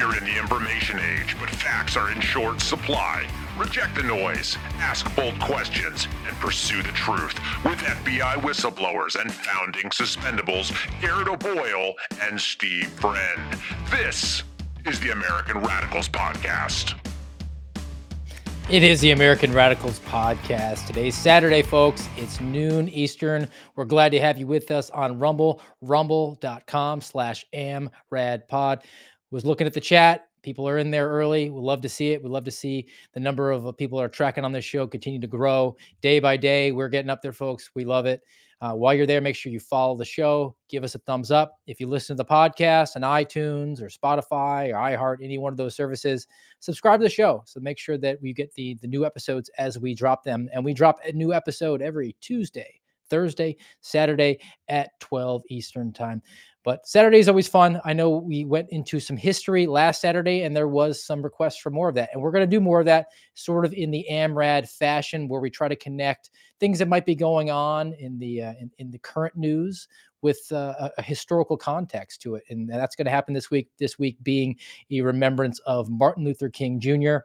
You're in the information age, but facts are in short supply. Reject the noise, ask bold questions, and pursue the truth with FBI whistleblowers and founding suspendables Garret O'Boyle and Steve Friend. This is the American Radicals Podcast. It is the American Radicals podcast. Today's Saturday, folks. It's noon Eastern. We're glad to have you with us on Rumble, rumble.com slash amradpod. Was looking at the chat. People are in there early. We love to see it. We love to see the number of uh, people are tracking on this show continue to grow day by day. We're getting up there, folks. We love it. Uh, while you're there, make sure you follow the show. Give us a thumbs up. If you listen to the podcast on iTunes or Spotify or iHeart, any one of those services, subscribe to the show. So make sure that we get the, the new episodes as we drop them. And we drop a new episode every Tuesday, Thursday, Saturday at 12 Eastern Time. But Saturday is always fun. I know we went into some history last Saturday, and there was some requests for more of that. And we're going to do more of that sort of in the AMRAD fashion, where we try to connect things that might be going on in the uh, in, in the current news with uh, a, a historical context to it. And that's going to happen this week. This week being a remembrance of Martin Luther King Jr.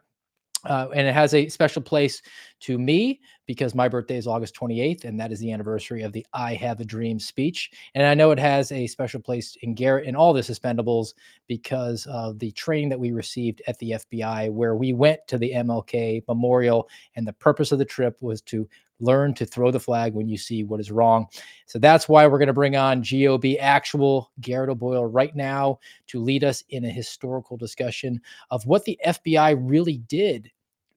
Uh, and it has a special place to me because my birthday is August 28th, and that is the anniversary of the I Have a Dream speech. And I know it has a special place in Garret and all the suspendables because of the training that we received at the FBI, where we went to the MLK Memorial, and the purpose of the trip was to learn to throw the flag when you see what is wrong. So that's why we're going to bring on GOB actual Garret O'Boyle right now to lead us in a historical discussion of what the FBI really did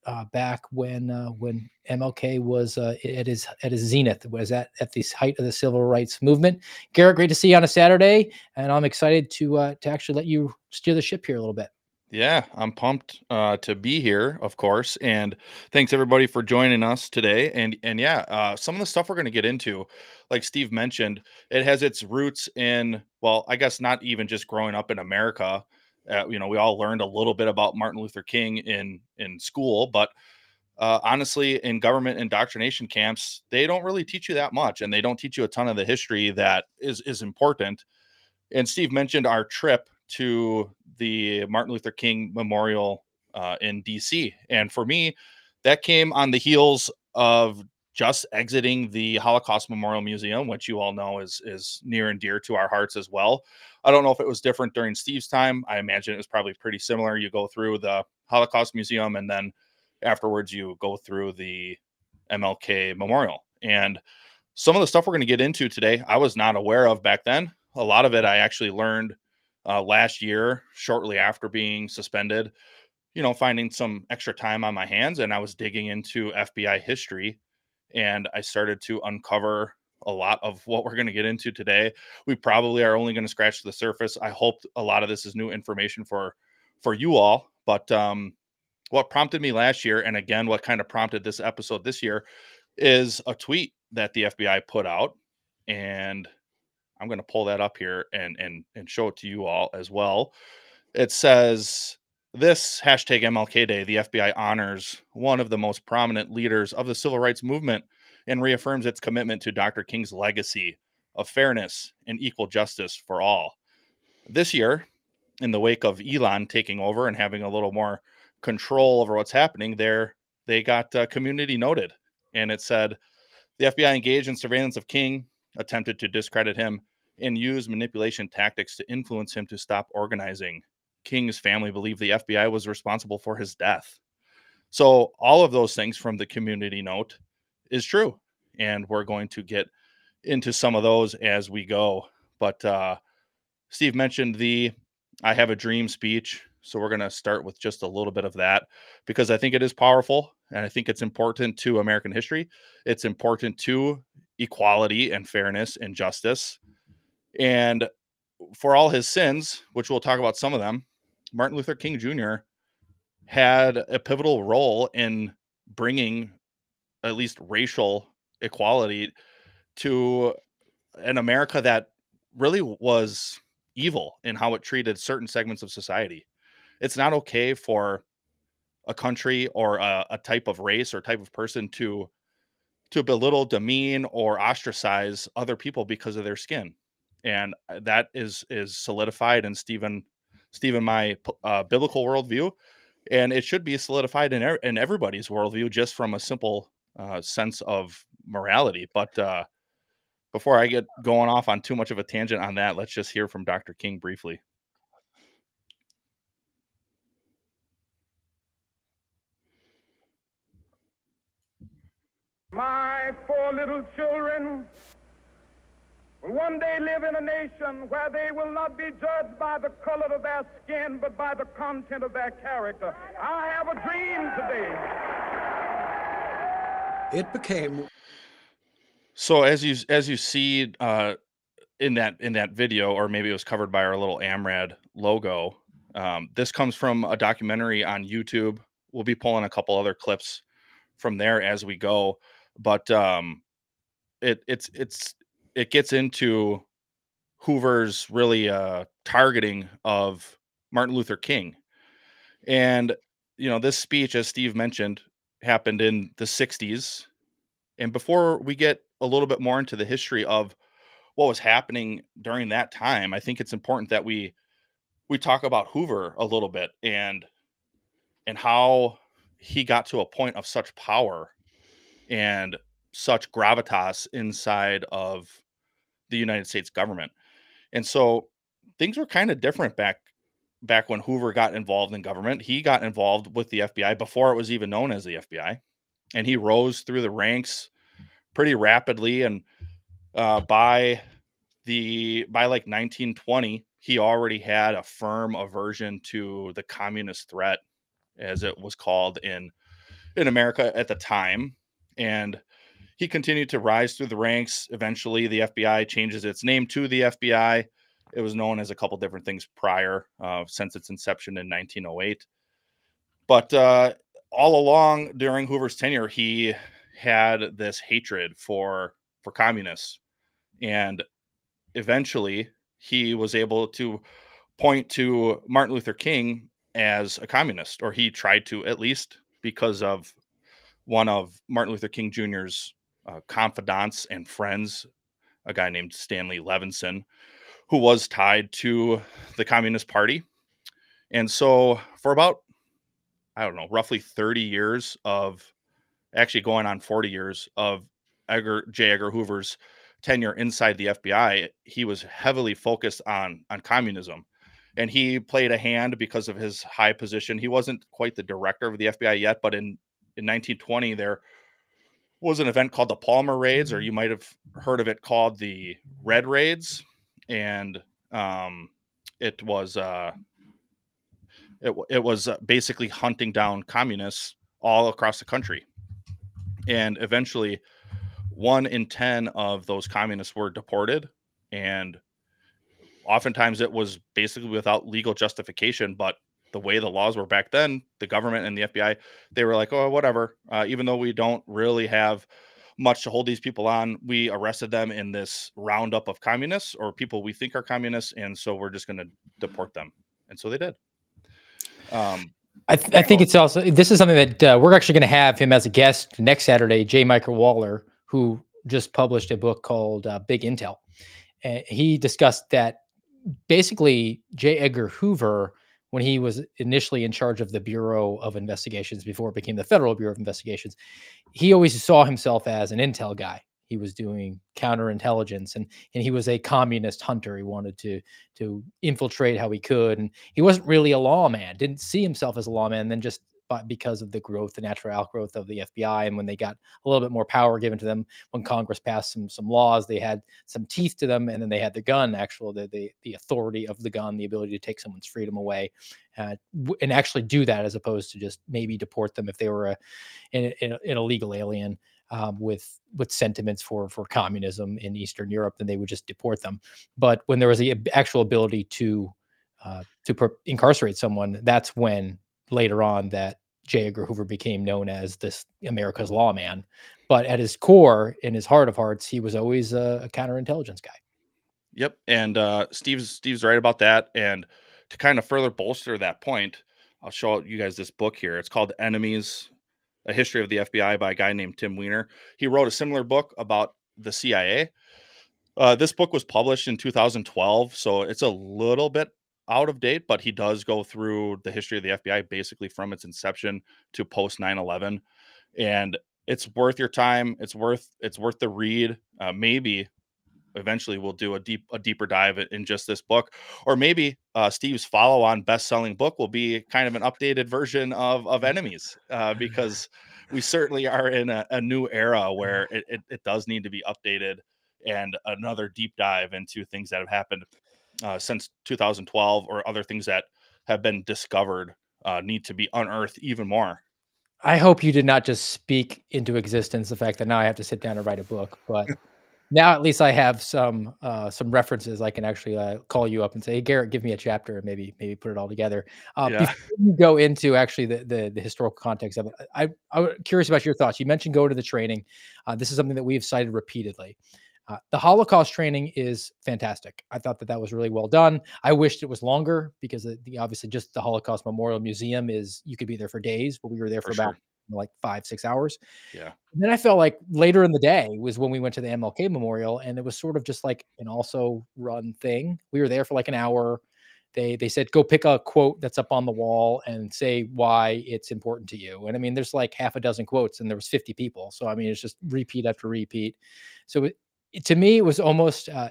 uh, back when uh, when MLK was uh, at his at his zenith, was at at the height of the civil rights movement. Garret, great to see you on a Saturday, and I'm excited to uh, to actually let you steer the ship here a little bit. Yeah, I'm pumped uh, to be here, of course, and thanks everybody for joining us today. And and yeah, uh, some of the stuff we're going to get into, like Steve mentioned, it has its roots in well, I guess not even just growing up in America. Uh, you know, we all learned a little bit about Martin Luther King in in school, but uh, honestly, in government indoctrination camps, they don't really teach you that much, and they don't teach you a ton of the history that is is important. And Steve mentioned our trip to the Martin Luther King Memorial uh, in DC. And for me, that came on the heels of just exiting the Holocaust Memorial Museum, which you all know is is near and dear to our hearts as well. I don't know if it was different during Steve's time. I imagine it was probably pretty similar. You go through the Holocaust Museum and then afterwards you go through the MLK Memorial. And some of the stuff we're going to get into today, I was not aware of back then. A lot of it I actually learned uh, last year, shortly after being suspended, you know, finding some extra time on my hands. And I was digging into FBI history and I started to uncover a lot of what we're going to get into today. We probably are only going to scratch the surface. I hope a lot of this is new information for for you all, but um what prompted me last year and again what kind of prompted this episode this year is a tweet that the FBI put out and I'm going to pull that up here and and and show it to you all as well. It says this hashtag MLK Day, the FBI honors one of the most prominent leaders of the civil rights movement and reaffirms its commitment to Dr. King's legacy of fairness and equal justice for all. This year, in the wake of Elon taking over and having a little more control over what's happening there, they got uh, community noted. And it said the FBI engaged in surveillance of King, attempted to discredit him, and used manipulation tactics to influence him to stop organizing. King's family believed the FBI was responsible for his death. So, all of those things from the community note is true. And we're going to get into some of those as we go. But uh, Steve mentioned the I Have a Dream speech. So, we're going to start with just a little bit of that because I think it is powerful and I think it's important to American history. It's important to equality and fairness and justice. And for all his sins, which we'll talk about some of them, Martin Luther King Jr. had a pivotal role in bringing at least racial equality to an America that really was evil in how it treated certain segments of society. It's not okay for a country or a, a type of race or type of person to to belittle, demean, or ostracize other people because of their skin and uh, that is is solidified in Stephen Stephen my uh, biblical worldview, and it should be solidified in, er- in everybody's worldview just from a simple uh, sense of morality. But uh, before I get going off on too much of a tangent on that, let's just hear from Dr. King briefly. My four little children will one day live in a nation where they will not be judged by the color of their skin, but by the content of their character. I have a dream today. It became so as you as you see uh, in that in that video, or maybe it was covered by our little AMRAD logo. Um, this comes from a documentary on YouTube. We'll be pulling a couple other clips from there as we go, but um, it it's it's it gets into Hoover's really uh, targeting of Martin Luther King, and you know this speech, as Steve mentioned, happened in the '60s. And before we get a little bit more into the history of what was happening during that time, I think it's important that we we talk about Hoover a little bit and and how he got to a point of such power and such gravitas inside of the United States government. And so things were kind of different back back when Hoover got involved in government. He got involved with the FBI before it was even known as the FBI. And he rose through the ranks pretty rapidly and uh, by the by like 1920 he already had a firm aversion to the communist threat as it was called in in America at the time and he continued to rise through the ranks. Eventually, the FBI changes its name to the FBI. It was known as a couple different things prior, uh, since its inception in 1908. But uh, all along during Hoover's tenure, he had this hatred for for communists, and eventually he was able to point to Martin Luther King as a communist, or he tried to at least because of one of Martin Luther King Jr.'s uh, confidants and friends, a guy named Stanley Levison, who was tied to the Communist Party. And so, for about, I don't know, roughly 30 years of actually going on 40 years of Edgar, J. Edgar Hoover's tenure inside the FBI, he was heavily focused on on communism. And he played a hand because of his high position. He wasn't quite the director of the FBI yet, but in in 1920 there was an event called the Palmer Raids, or mm-hmm. you might have heard of it called the Red Raids, and um, it was uh, it it was uh, basically hunting down communists all across the country, and eventually, one in ten of those communists were deported, and oftentimes it was basically without legal justification, but the way the laws were back then, the government and the FBI, they were like, oh, whatever. Uh, even though we don't really have much to hold these people on, we arrested them in this roundup of communists or people we think are communists, and so we're just going to deport them. And so they did. Um, I, th- I, think it's also this is something that uh, we're actually going to have him as a guest next Saturday. J. Michael Waller, who just published a book called uh, Big Intel, he discussed that basically J. Edgar Hoover when he was initially in charge of the Bureau of Investigations before it became the Federal Bureau of Investigations, he always saw himself as an intel guy. He was doing counterintelligence and and he was a communist hunter. He wanted to to infiltrate how he could. And he wasn't really a lawman, didn't see himself as a lawman, and then just but because of the growth, the natural outgrowth of the FBI, and when they got a little bit more power given to them, when Congress passed some some laws, they had some teeth to them, and then they had the gun, actual the the, the authority of the gun, the ability to take someone's freedom away, uh, and actually do that as opposed to just maybe deport them if they were a, an, an illegal alien. Um, with with sentiments for for communism in Eastern Europe, then they would just deport them. But when there was the actual ability to uh, to per- incarcerate someone, that's when later on that J. Edgar Hoover became known as this America's lawman. But at his core, in his heart of hearts, he was always a, a counterintelligence guy. Yep, and uh, Steve's Steve's right about that. And to kind of further bolster that point, I'll show you guys this book here. It's called Enemies: A History of the FBI by a guy named Tim Weiner. He wrote a similar book about the CIA. Uh, this book was published in 2012, so it's a little bit out of date, but he does go through the history of the FBI basically from its inception to post 9/11, and it's worth your time. It's worth it's worth the read. Uh, maybe eventually we'll do a deep a deeper dive in just this book or maybe uh, steve's follow-on best-selling book will be kind of an updated version of of enemies uh, because we certainly are in a, a new era where it, it, it, does need to be updated and another deep dive into things that have happened uh, since 2012 or other things that have been discovered uh, need to be unearthed even more i hope you did not just speak into existence the fact that now i have to sit down and write a book but now at least I have some uh, some references. I can actually uh, call you up and say, "Hey, Garret, give me a chapter," and maybe maybe put it all together. Uh, yeah. Before you go into actually the, the, the historical context of it, I I'm curious about your thoughts. You mentioned go to the training. Uh, this is something that we've cited repeatedly. Uh, the Holocaust training is fantastic. I thought that that was really well done. I wished it was longer because the, obviously just the Holocaust Memorial Museum is you could be there for days, but we were there for, for about sure like five, six hours. Yeah. And then I felt like later in the day was when we went to the MLK Memorial, and it was sort of just like an also run thing. We were there for like an hour. They they said go pick a quote that's up on the wall and say why it's important to you. And I mean, there's like half a dozen quotes, and there was 50 people. So I mean, it's just repeat after repeat. So it, to me, it was almost uh,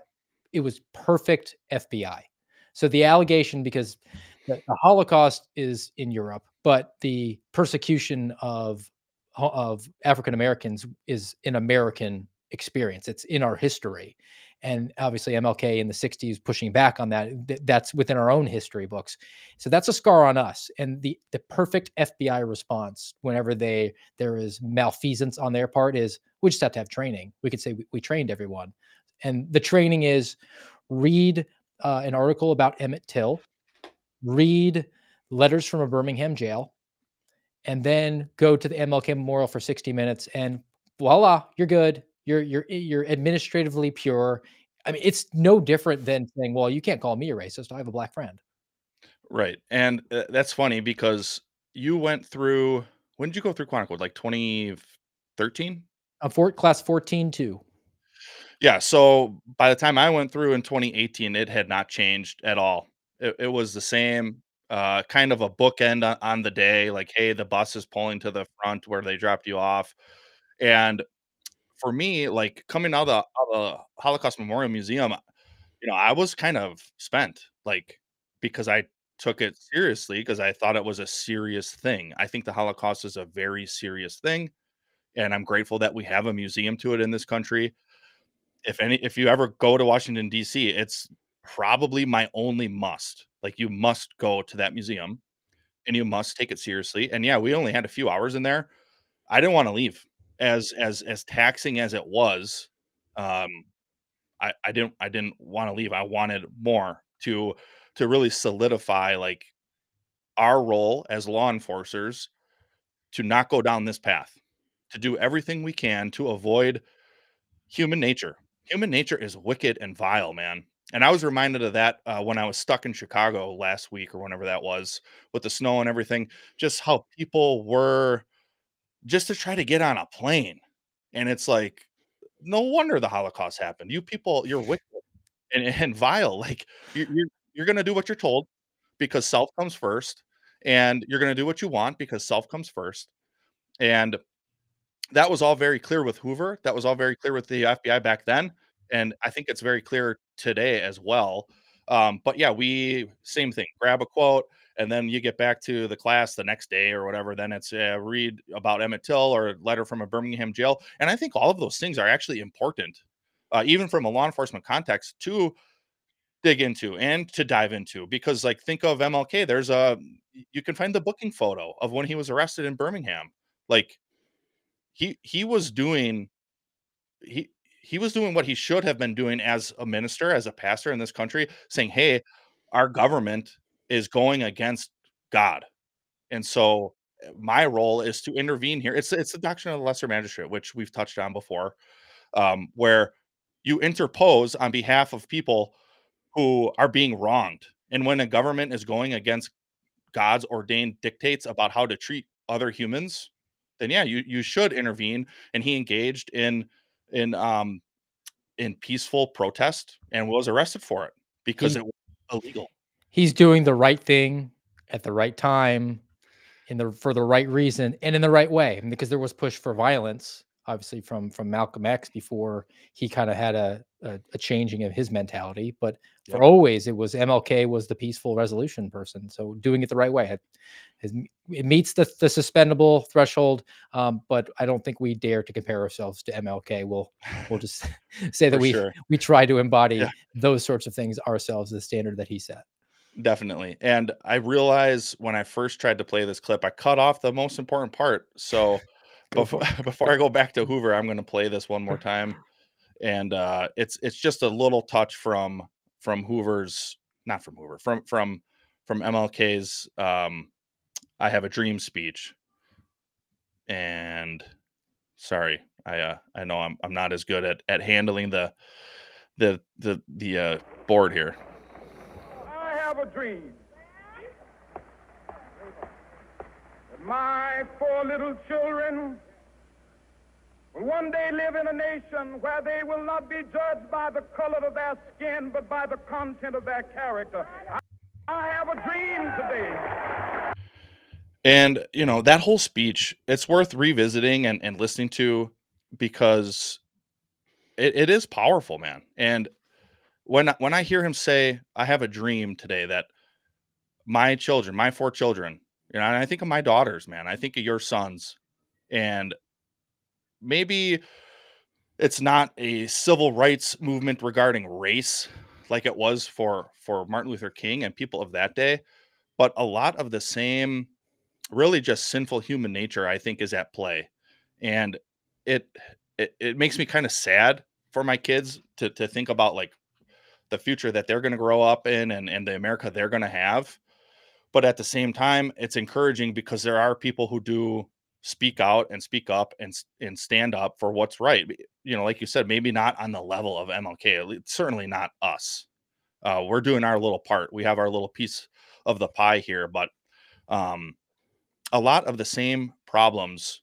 it was perfect FBI. So the allegation because the, the Holocaust is in Europe, but the persecution of of African Americans is an American experience. It's in our history. And obviously MLK in the 60s pushing back on that that's within our own history books. So that's a scar on us and the the perfect FBI response whenever they there is malfeasance on their part is we just have to have training. We could say we, we trained everyone. And the training is read uh, an article about Emmett Till read letters from a Birmingham jail, and then go to the MLK Memorial for 60 minutes, and voila, you're good. You're you're eh, you're administratively pure. I mean, it's no different than saying, "Well, you can't call me a racist. I have a black friend." Right, and uh, that's funny because you went through. When did you go through Quantico? Like 2013? A Fort class 14 too. Yeah, so by the time I went through in 2018, it had not changed at all. It, it was the same, uh, kind of a bookend on, on the day. Like, hey, the bus is pulling to the front where they dropped you off, and for me, like coming out of the, of the Holocaust Memorial Museum, you know, I was kind of spent, like because I took it seriously because I thought it was a serious thing. I think the Holocaust is a very serious thing, and I'm grateful that we have a museum to it in this country. If any, if you ever go to Washington D.C., it's probably my only must. Like you must go to that museum and you must take it seriously. And yeah, we only had a few hours in there. I didn't want to leave as as as taxing as it was. Um I I didn't I didn't want to leave. I wanted more to to really solidify like our role as law enforcers to not go down this path, to do everything we can to avoid human nature. Human nature is wicked and vile, man. And I was reminded of that uh, when I was stuck in Chicago last week or whenever that was with the snow and everything, just how people were just to try to get on a plane. And it's like, no wonder the Holocaust happened. You people, you're wicked and, and vile. Like you're, you're, you're going to do what you're told because self comes first. And you're going to do what you want because self comes first. And that was all very clear with Hoover. That was all very clear with the FBI back then and I think it's very clear today as well. Um, but yeah, we same thing. Grab a quote, and then you get back to the class the next day or whatever. Then it's uh, read about Emmett Till or a letter from a Birmingham jail, and I think all of those things are actually important, uh, even from a law enforcement context, to dig into and to dive into. Because like think of MLK, there's a you can find the booking photo of when he was arrested in Birmingham. Like he he was doing he he was doing what he should have been doing as a minister, as a pastor in this country, saying, "Hey, our government is going against God." And so eh, my role is to intervene here. It's it's the doctrine of the lesser magistrate, which we've touched on before, um, where you interpose on behalf of people who are being wronged. And when a government is going against God's ordained dictates about how to treat other humans, then yeah, you you should intervene. And he engaged in in um in peaceful protest and was arrested for it because it was illegal. He's doing the right thing at the right time in the for the right reason and in the right way because there was push for violence obviously from from Malcolm X before he kind of had a, a, a changing of his mentality but Yep. for always it was MLK was the peaceful resolution person so doing it the right way it, it it meets the, the suspendable threshold um, but I don't think we dare to compare ourselves to MLK we'll we'll just say that we sure. we try to embody Yeah. those sorts of things ourselves the standard that he set Definitely. And I realize when I first tried to play this clip, I cut off the most important part. So before before I go back to Hoover, I'm going to play this one more time. And uh it's it's just a little touch from from Hoover's not from Hoover, from from from MLK's um I have a dream speech. And sorry, I uh I know I'm I'm not as good at at handling the the the the uh board here. I have a dream that my four little children will one day live in a nation where they will not be judged by the color of their skin, but by the content of their character. I, I have a dream today. And you know that whole speech, it's worth revisiting and, and listening to because it, it is powerful, man. And when when I hear him say, "I have a dream today that my children, my four children," you know, and I think of my daughters, man. I think of your sons, and maybe it's not a civil rights movement regarding race like it was for for Martin Luther King and people of that day, but a lot of the same really just sinful human nature i think is at play and it it, it makes me kind of sad for my kids to to think about like the future that they're going to grow up in and and the america they're going to have but at the same time it's encouraging because there are people who do speak out and speak up and and stand up for what's right you know like you said maybe not on the level of mlk certainly not us. Uh, we're doing our little part. We have our little piece of the pie here but um a lot of the same problems,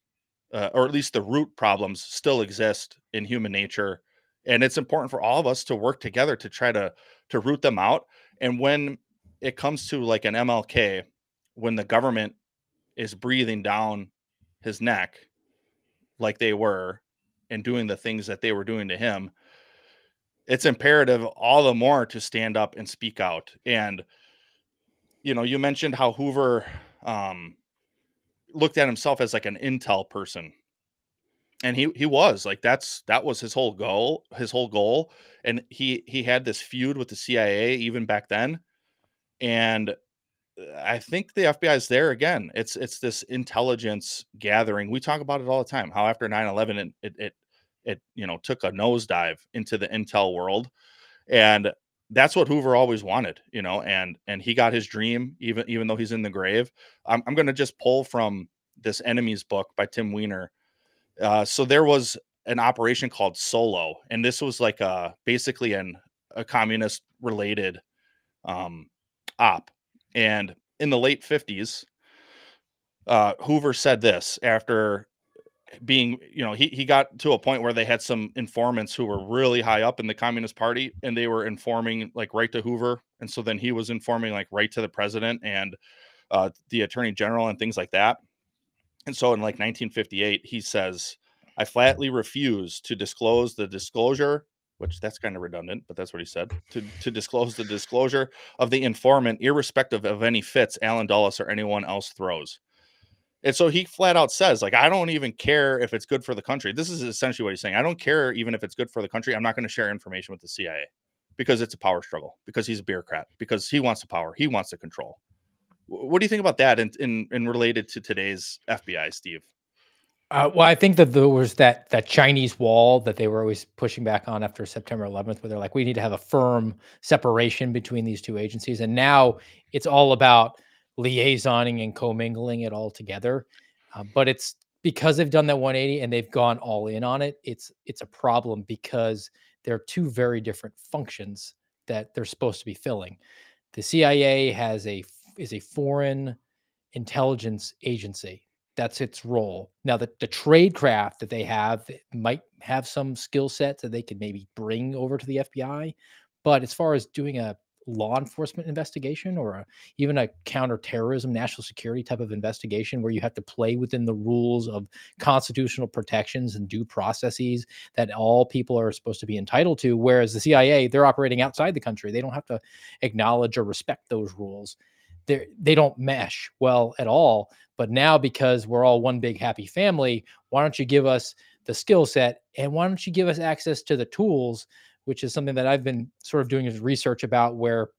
uh, or at least the root problems, still exist in human nature, and it's important for all of us to work together to try to to root them out. And when it comes to like an MLK, when the government is breathing down his neck, like they were, and doing the things that they were doing to him, it's imperative all the more to stand up and speak out. And you know, you mentioned how Hoover um, looked at himself as like an intel person and he he was like that's that was his whole goal his whole goal and he he had this feud with the CIA even back then and uh, I think the FBI is there again it's it's this intelligence gathering we talk about it all the time how after 9/11 it it it, it you know took a nosedive into the intel world and that's what Hoover always wanted, you know, and and he got his dream even even though he's in the grave. I'm I'm going to just pull from this enemies book by Tim Weiner. Uh, so there was an operation called Solo, and this was like a basically an a communist related um, op. And in the late 50s, uh, Hoover said this after being you know he, he got to a point where they had some informants who were really high up in the communist party and they were informing like right to hoover and so then he was informing like right to the president and uh, the attorney general and things like that and so in like 1958 he says i flatly refuse to disclose the disclosure which that's kind of redundant but that's what he said to, to disclose the disclosure of the informant irrespective of any fits Allen Dulles or anyone else throws and so he flat out says, like, I don't even care if it's good for the country. This is essentially what he's saying. I don't care even if it's good for the country. I'm not going to share information with the CIA because it's a power struggle, because he's a bureaucrat, because he wants the power, he wants the control. Wh- What do you think about that in, in, in related to today's FBI, Steve? Uh, well, I think that there was that that Chinese wall that they were always pushing back on after September 11th, where they're like, we need to have a firm separation between these two agencies, and now it's all about liaisoning and commingling it all together. Uh, but it's because they've done that 180 and they've gone all in on it. It's it's a problem because they're two very different functions that they're supposed to be filling. The CIA has a is a foreign intelligence agency that's its role. Now, the, the trade craft that they have might have some skill sets that they could maybe bring over to the FBI. But as far as doing a law enforcement investigation or a, even a counterterrorism, national security type of investigation where you have to play within the rules of constitutional protections and due processes that all people are supposed to be entitled to. Whereas the CIA, they're operating outside the country, they don't have to acknowledge or respect those rules. They they don't mesh well at all. But now, because we're all one big happy family, why don't you give us the skill set and why don't you give us access to the tools which is something that I've been sort of doing research about where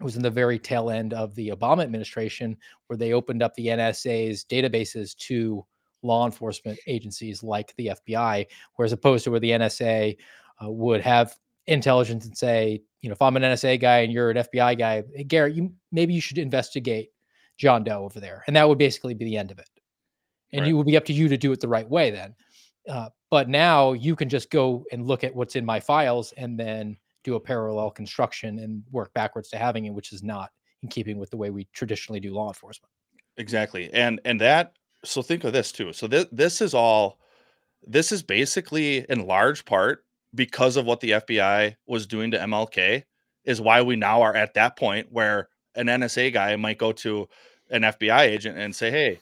it was in the very tail end of the Obama administration where they opened up the NSA's databases to law enforcement agencies like the FBI, whereas opposed to where the NSA uh, would have intelligence and say, you know, if I'm an NSA guy and you're an FBI guy, hey, Garret, you maybe you should investigate John Doe over there, and that would basically be the end of it. And right. it would be up to you to do it the right way then. Uh, but now you can just go and look at what's in my files and then do a parallel construction and work backwards to having it, which is not in keeping with the way we traditionally do law enforcement. Exactly. And and that so think of this too. So this this is all this is basically in large part because of what the FBI was doing to MLK is why we now are at that point where an NSA guy might go to an FBI agent and say, "Hey,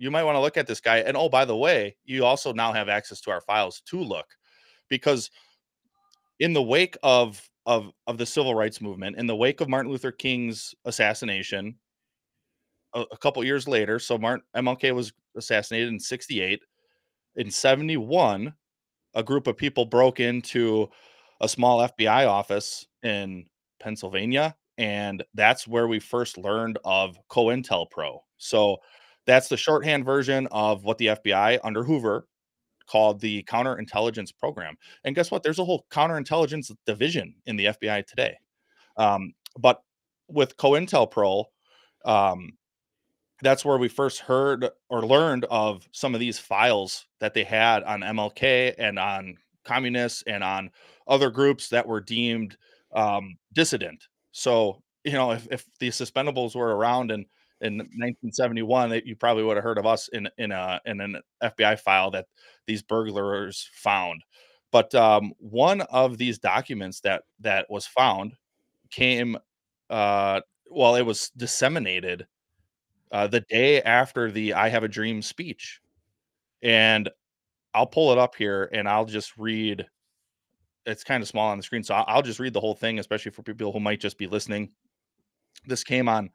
you might want to look at this guy. And oh, by the way, you also now have access to our files to look because in the wake of of of the civil rights movement, in the wake of Martin Luther King's assassination, a, a couple years later, so Martin MLK was assassinated in 68. In 71, a group of people broke into a small FBI office in Pennsylvania, and that's where we first learned of COINTELPRO. So that's the shorthand version of what the FBI under Hoover called the counterintelligence program. And guess what? There's a whole counterintelligence division in the FBI today. Um, but with COINTELPRO, um, that's where we first heard or learned of some of these files that they had on MLK and on communists and on other groups that were deemed um, dissident. So, you know, if, if the suspendables were around and in 1971 you probably would have heard of us in in a in an FBI file that these burglars found. But um, one of these documents that that was found came uh, well, it was disseminated uh, the day after the "I Have a Dream" speech, and I'll pull it up here and I'll just read. It's kind of small on the screen, so I'll just read the whole thing, especially for people who might just be listening. This came on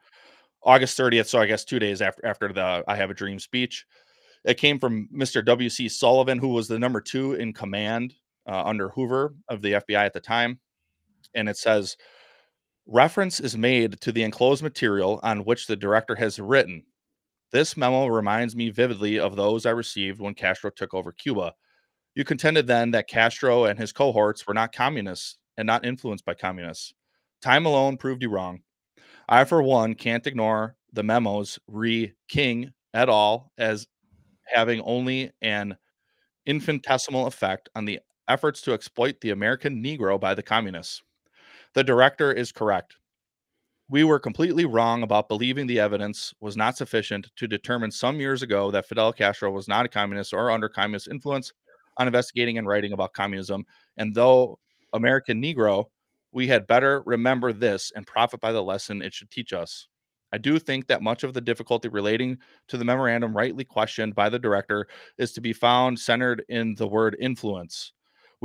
August 30th, so I guess two days after after the I Have a Dream speech. It came from Mr. W.C. Sullivan, who was the number two in command uh, under Hoover of the FBI at the time. And it says, reference is made to the enclosed material on which the director has written. This memo reminds me vividly of those I received when Castro took over Cuba. You contended then that Castro and his cohorts were not communists and not influenced by communists. Time alone proved you wrong. I, for one, can't ignore the memos re King et al. as having only an infinitesimal effect on the efforts to exploit the American Negro by the communists. The director is correct. We were completely wrong about believing the evidence was not sufficient to determine some years ago that Fidel Castro was not a communist or under communist influence on investigating and writing about communism. And though American Negro we had better remember this and profit by the lesson it should teach us. I do think that much of the difficulty relating to the memorandum, rightly questioned by the director, is to be found centered in the word influence.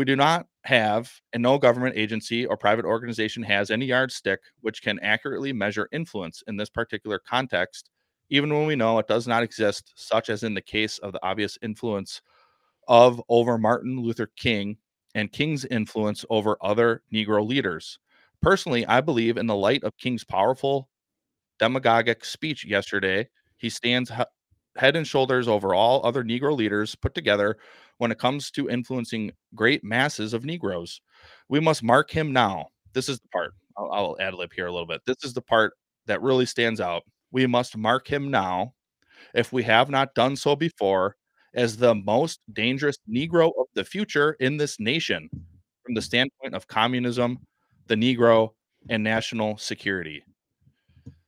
We do not have, and no government agency or private organization has any yardstick which can accurately measure influence in this particular context, even when we know it does not exist, such as in the case of the obvious influence of over Martin Luther King and King's influence over other Negro leaders. Personally, I believe in the light of King's powerful demagogic speech yesterday, he stands head and shoulders over all other Negro leaders put together when it comes to influencing great masses of Negroes. We must mark him now. This is the part. I'll, I'll ad lib here a little bit. This is the part that really stands out. We must mark him now, if we have not done so before, as the most dangerous Negro of the future in this nation from the standpoint of communism, the Negro, and national security.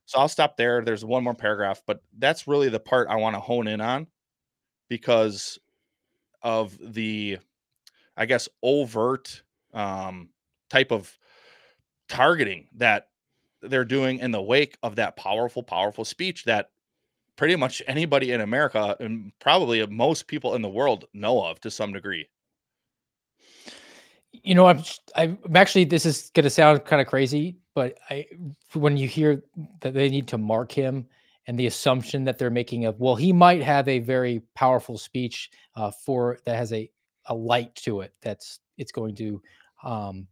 So I'll stop there. There's one more paragraph, but that's really the part I want to hone in on because of the, I guess, overt um, type of targeting that they're doing in the wake of that powerful, powerful speech that pretty much anybody in America and probably most people in the world know of to some degree. You know, I'm I'm actually this is going to sound kind of crazy, but I when you hear that they need to mark him and the assumption that they're making of well, he might have a very powerful speech uh, for that has a a light to it that's it's going to um,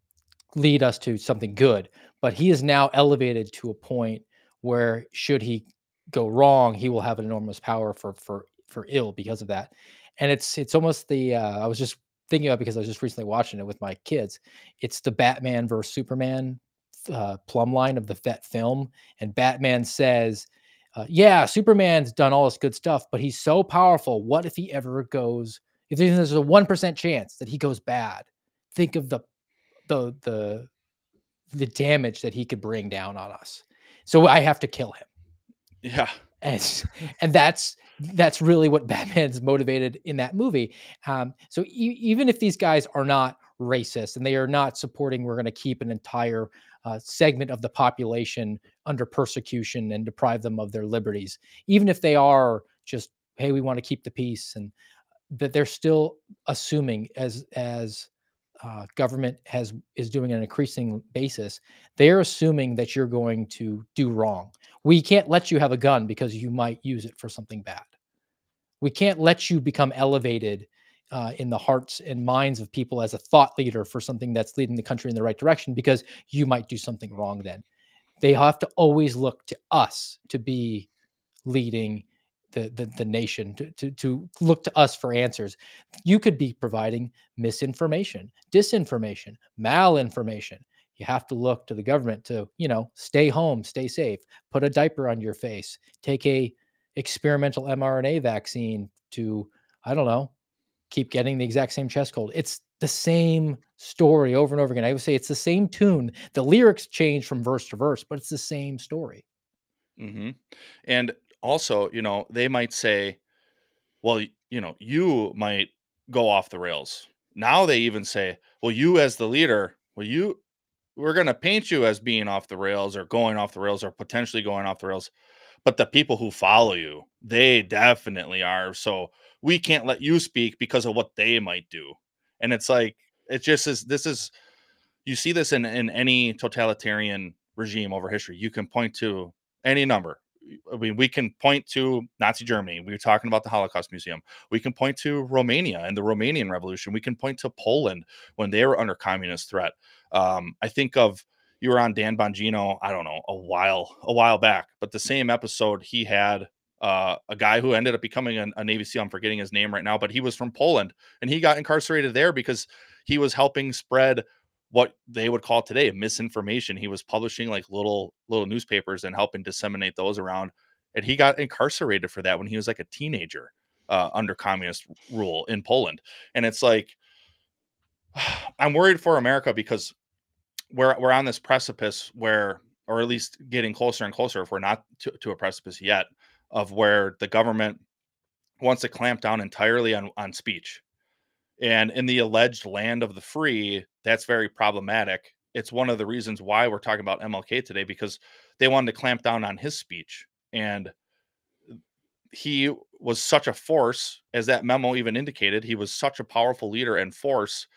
lead us to something good. But he is now elevated to a point where should he go wrong, he will have an enormous power for for for ill because of that. And it's it's almost the uh, I was just thinking about because I was just recently watching it with my kids. It's the Batman versus Superman uh, plumb line of the vet film, and Batman says, uh, "Yeah, Superman's done all this good stuff, but he's so powerful. What if he ever goes? If there's a one percent chance that he goes bad, think of the the the the damage that he could bring down on us. So I have to kill him." Yeah. and and that's that's really what Batman's motivated in that movie. Um, so e- even if these guys are not racist and they are not supporting, we're going to keep an entire uh, segment of the population under persecution and deprive them of their liberties. Even if they are just, hey, we want to keep the peace, and that they're still assuming as as uh, government has is doing on an increasing basis, they're assuming that you're going to do wrong. We can't let you have a gun because you might use it for something bad. We can't let you become elevated uh, in the hearts and minds of people as a thought leader for something that's leading the country in the right direction because you might do something wrong then. They have to always look to us to be leading the the, the nation to, to to look to us for answers. You could be providing misinformation, disinformation, malinformation. You have to look to the government to, you know, stay home, stay safe, put a diaper on your face, take a experimental mRNA vaccine to, I don't know, keep getting the exact same chest cold. It's the same story over and over again. I would say it's the same tune. The lyrics change from verse to verse, but it's the same story. hmm And also, you know, they might say, well, you know, you might go off the rails. Now they even say, well, you as the leader, well, you, we're going to paint you as being off the rails or going off the rails or potentially going off the rails. But the people who follow you, they definitely are. So we can't let you speak because of what they might do. And it's like, it just is, this is, you see this in, in any totalitarian regime over history. You can point to any number. I mean, we can point to Nazi Germany. We were talking about the Holocaust Museum. We can point to Romania and the Romanian Revolution. We can point to Poland when they were under communist threat. Um, I think of you were on Dan Bongino. I don't know a while a while back, but the same episode he had uh, a guy who ended up becoming a, a Navy SEAL. I'm forgetting his name right now, but he was from Poland and he got incarcerated there because he was helping spread what they would call today misinformation. He was publishing like little little newspapers and helping disseminate those around. And he got incarcerated for that when he was like a teenager uh, under communist rule in Poland. And it's like I'm worried for America because we're we're on this precipice where, or at least getting closer and closer, if we're not to, to a precipice yet, of where the government wants to clamp down entirely on on speech. And in the alleged land of the free, that's very problematic. It's one of the reasons why we're talking about MLK today because they wanted to clamp down on his speech. And he was such a force, as that memo even indicated, he was such a powerful leader and force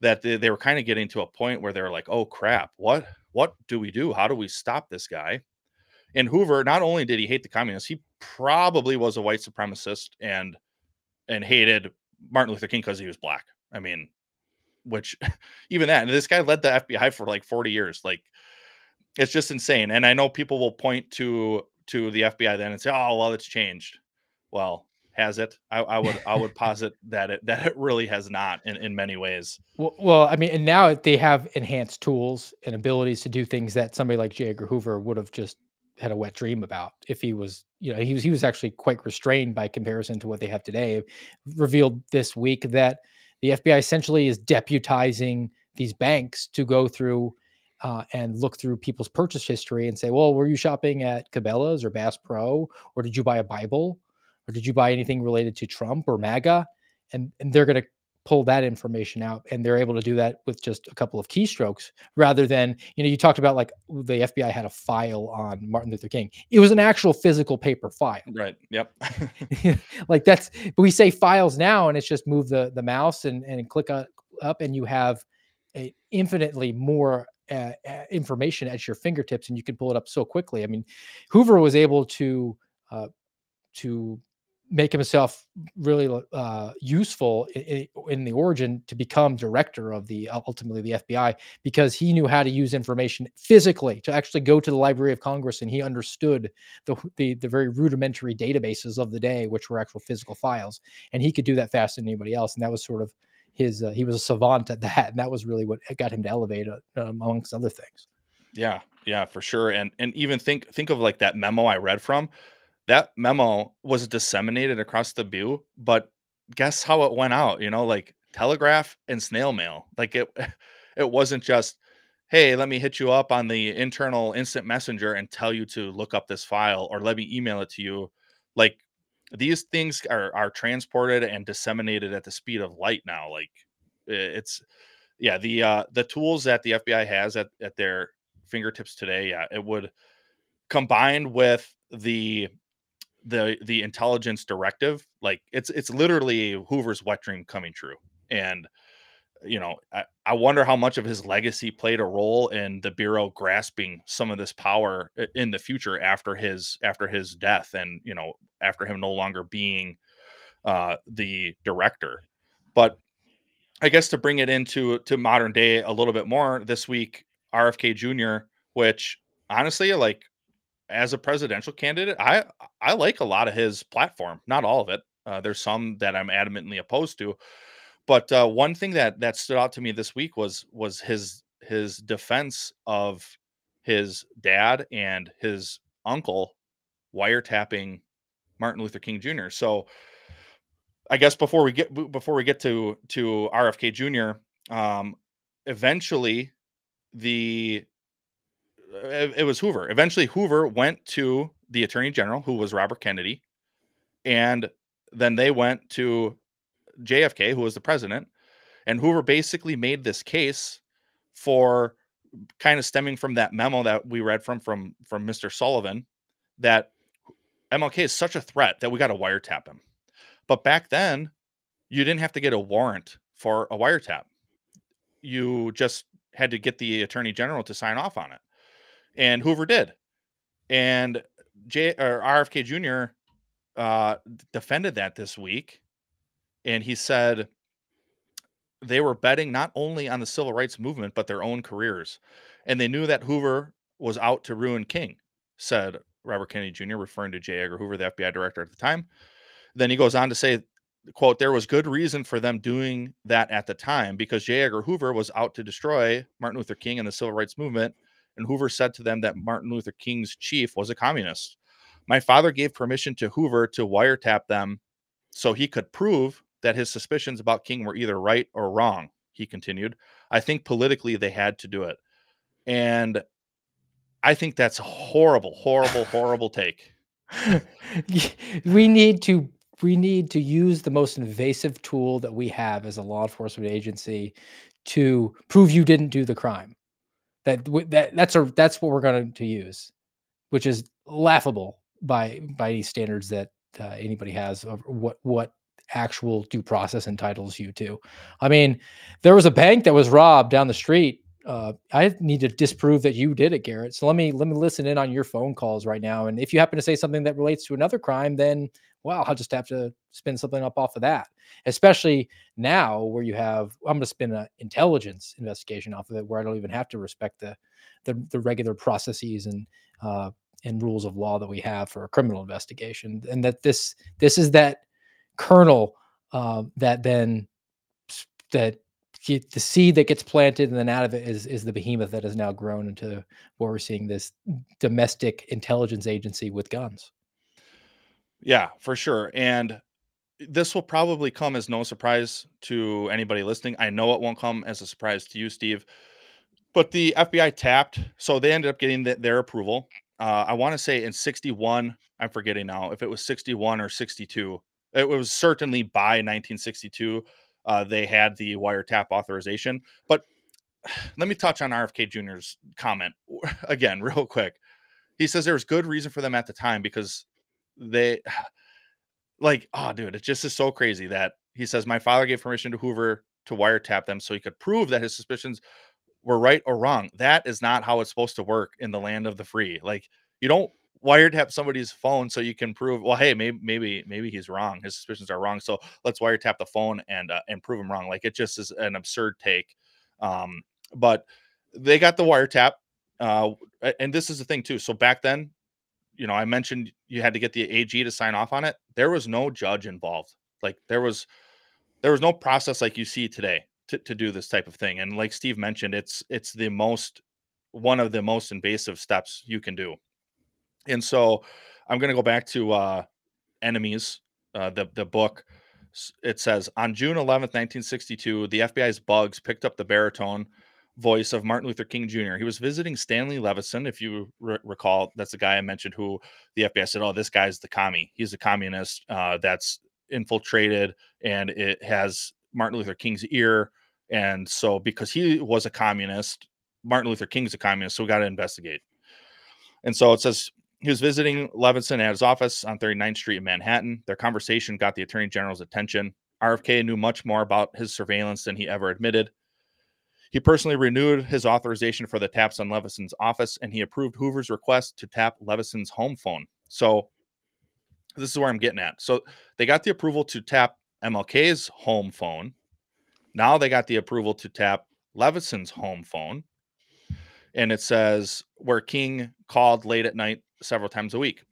that they, they were kind of getting to a point where they're like, oh crap, what what do we do? How do we stop this guy? And Hoover, not only did he hate the communists, he probably was a white supremacist and and hated Martin Luther King because he was black. I mean, which even that, and this guy led the FBI for like 40 years. Like it's just insane. And I know people will point to to the FBI then and say, "Oh, well, it's changed." Well, has it? I, I would I would posit that it that it really has not in, in many ways. Well, well, I mean, and now they have enhanced tools and abilities to do things that somebody like J. Edgar Hoover would have just had a wet dream about if he was, you know, he was he was actually quite restrained by comparison to what they have today. Revealed this week that the FBI essentially is deputizing these banks to go through uh, and look through people's purchase history and say, well, were you shopping at Cabela's or Bass Pro, or did you buy a Bible, or did you buy anything related to Trump or MAGA? And and they're gonna pull that information out and they're able to do that with just a couple of keystrokes rather than you know you talked about like the FBI had a file on Martin Luther King. It was an actual physical paper file. Right yep. Like that's but we say files now and it's just move the the mouse and and click up and you have a infinitely more uh, uh, information at your fingertips and you can pull it up so quickly. I mean hoover was able to uh, to make himself really uh, useful in, in, the origin to become director of the ultimately the FBI because he knew how to use information physically to actually go to the Library of Congress and he understood the the, the very rudimentary databases of the day, which were actual physical files, and he could do that faster than anybody else. And that was sort of his uh, he was a savant at that, and that was really what got him to elevate uh, amongst other things. Yeah, yeah, for sure. And and even think think of like that memo I read from that memo was disseminated across the bu but guess how it went out? You know, like telegraph and snail mail. Like it, it wasn't just, hey, let me hit you up on the internal instant messenger and tell you to look up this file or let me email it to you. Like these things are are transported and disseminated at the speed of light now. Like it's yeah, the uh the tools that the FBI has at, at their fingertips today, yeah, it would combined with the the the intelligence directive like it's it's literally hoover's wet dream coming true. And you know I, I wonder how much of his legacy played a role in the bureau grasping some of this power in the future after his after his death and you know after him no longer being uh the director. But i guess to bring it into to modern day a little bit more this week rfk jr which honestly like as a presidential candidate, I I like a lot of his platform. Not all of it. Uh, there's some that I'm adamantly opposed to, but uh, one thing that that stood out to me this week was was his his defense of his dad and his uncle wiretapping Martin Luther King Jr. So I guess before we get before we get to to RFK Jr. Um, eventually the it was Hoover. Eventually, Hoover went to the Attorney General, who was Robert Kennedy, and then they went to JFK, who was the president, and Hoover basically made this case for kind of stemming from that memo that we read from from from Mr. Sullivan that MLK is such a threat that we got to wiretap him. But back then, you didn't have to get a warrant for a wiretap. You just had to get the attorney general to sign off on it and Hoover did. And J or RFK Jr. Uh, defended that this week, and he said they were betting not only on the civil rights movement but their own careers, and they knew that Hoover was out to ruin King. Said Robert Kennedy Jr., referring to J. Edgar Hoover, the FBI director at the time. Then he goes on to say, quote, there was good reason for them doing that at the time because J. Edgar Hoover was out to destroy Martin Luther King and the civil rights movement and Hoover said to them that Martin Luther King's chief was a communist. My father gave permission to Hoover to wiretap them so he could prove that his suspicions about King were either right or wrong, he continued. I think politically they had to do it. And I think that's a horrible, horrible, horrible take. we need to we need to use the most invasive tool that we have as a law enforcement agency to prove you didn't do the crime. That that that's a that's what we're going to use, which is laughable by by any standards that uh, anybody has of what what actual due process entitles you to. I mean, there was a bank that was robbed down the street. Uh, I need to disprove that you did it, Garret. So let me let me listen in on your phone calls right now. And if you happen to say something that relates to another crime, then well, I'll just have to spin something up off of that. Especially now where you have, I'm going to spin an intelligence investigation off of it, where I don't even have to respect the the, the regular processes and uh, and rules of law that we have for a criminal investigation. And that this this is that kernel uh, that then that the seed that gets planted and then out of it is is the behemoth that has now grown into what we're seeing this domestic intelligence agency with guns. Yeah, for sure. And this will probably come as no surprise to anybody listening. I know it won't come as a surprise to you, Steve. But the FBI tapped, so they ended up getting the, their approval. Uh, I want to say in 61, I'm forgetting now if it was 61 or 62. It was certainly by 1962. uh, they had the wiretap authorization. But let me touch on RFK Jr.'s comment again, real quick. He says there was good reason for them at the time because they, like, oh, dude, it just is so crazy that he says my father gave permission to Hoover to wiretap them so he could prove that his suspicions were right or wrong. That is not how it's supposed to work in the land of the free. Like, you don't wiretap somebody's phone so you can prove well hey maybe maybe maybe he's wrong his suspicions are wrong so let's wiretap the phone and uh, and prove him wrong like it just is an absurd take um but they got the wiretap uh and this is the thing too so back then you know i mentioned you had to get the ag to sign off on it there was no judge involved like there was there was no process like you see today to, to do this type of thing and like steve mentioned it's it's the most one of the most invasive steps you can do and so I'm going to go back to uh, Enemies, uh, the, the book. It says on June 11th, 1962, the FBI's bugs picked up the baritone voice of Martin Luther King Jr. He was visiting Stanley Levison, if you re- recall. That's the guy I mentioned who the FBI said, "Oh, this guy's the commie. He's a communist uh, that's infiltrated, and it has Martin Luther King's ear." And so, because he was a communist, Martin Luther King's a communist, so we got to investigate. And so it says he was visiting Levison at his office on 39th Street in Manhattan. Their conversation got the attorney general's attention. RFK knew much more about his surveillance than he ever admitted. He personally renewed his authorization for the taps on Levison's office, and he approved Hoover's request to tap Levison's home phone. So, this is where I'm getting at. So, they got the approval to tap MLK's home phone. Now they got the approval to tap Levison's home phone. And it says where King called late at night several times a week.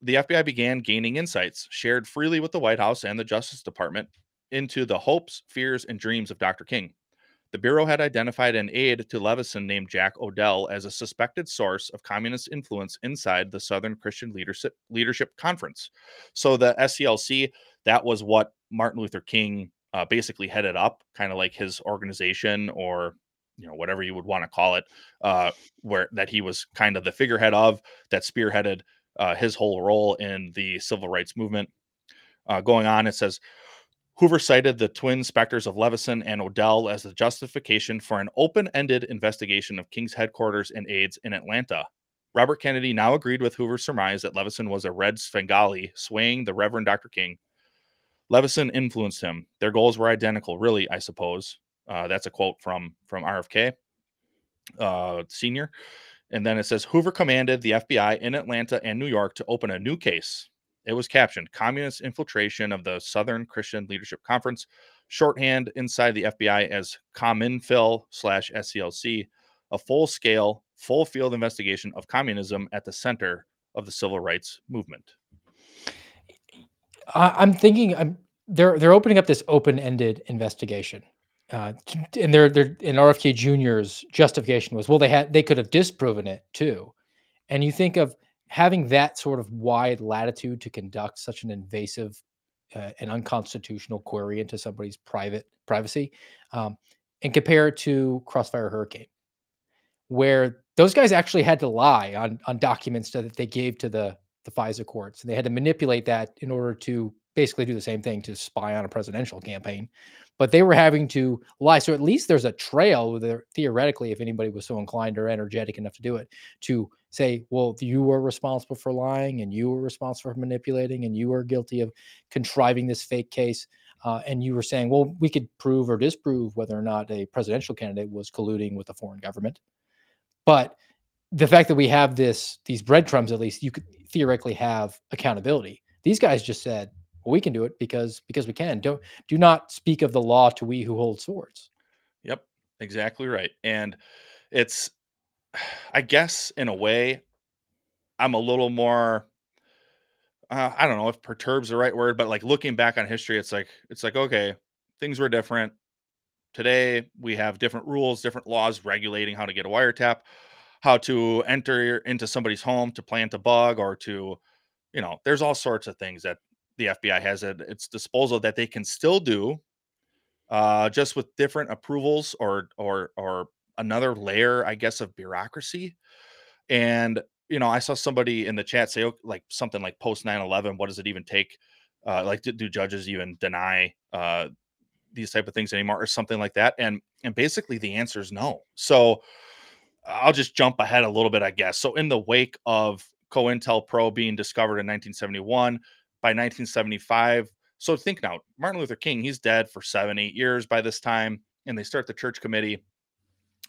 The FBI began gaining insights shared freely with the White House and the Justice Department into the hopes, fears, and dreams of Dr. King. The Bureau had identified an aide to Levison named Jack O'Dell as a suspected source of communist influence inside the Southern Christian Leadership, Leadership Conference. So the SCLC, that was what Martin Luther King uh, basically headed up, kind of like his organization or you know whatever you would want to call it uh where that he was kind of the figurehead of that spearheaded uh, his whole role in the civil rights movement uh, going on it says hoover cited the twin specters of levison and odell as the justification for an open-ended investigation of king's headquarters and aides in atlanta robert kennedy now agreed with hoover's surmise that levison was a red svengali swaying the reverend dr king levison influenced him their goals were identical really i suppose uh, that's a quote from from RFK uh, Senior. And then it says Hoover commanded the FBI in Atlanta and New York to open a new case. It was captioned Communist Infiltration of the Southern Christian Leadership Conference, shorthand inside the FBI as COMINFIL slash SCLC, a full scale, full field investigation of communism at the center of the civil rights movement. I'm thinking I'm they're they're opening up this open-ended investigation uh, and their their in RFK Jr.'s justification was, well, they had they could have disproven it too, and you think of having that sort of wide latitude to conduct such an invasive uh, and unconstitutional query into somebody's private privacy, um, and compare it to Crossfire Hurricane, where those guys actually had to lie on on documents that they gave to the the FISA courts, and they had to manipulate that in order to basically do the same thing to spy on a presidential campaign but they were having to lie. So at least there's a trail there, theoretically, if anybody was so inclined or energetic enough to do it, to say, well, you were responsible for lying and you were responsible for manipulating and you were guilty of contriving this fake case. Uh, and you were saying, well, we could prove or disprove whether or not a presidential candidate was colluding with a foreign government. But the fact that we have this, these breadcrumbs, at least you could theoretically have accountability. These guys just said, well, we can do it because because we can. Don't do not speak of the law to we who hold swords. Yep, exactly right. And it's I guess in a way I'm a little more uh, I don't know if perturbs the right word, but like looking back on history, it's like it's like okay, things were different. Today we have different rules, different laws regulating how to get a wiretap, how to enter into somebody's home to plant a bug or to, you know, there's all sorts of things that the FBI has at its disposal that they can still do, uh, just with different approvals or or or another layer, I guess, of bureaucracy. And you know, I saw somebody in the chat say like something like post 9-11, what does it even take? Uh, like do, do judges even deny uh, these type of things anymore or something like that and and basically the answer is no so i'll just jump ahead a little bit i guess so in the wake of COINTELPRO being discovered in 1971 by 1975 so think now martin luther king he's dead for seven eight years by this time and they start the church committee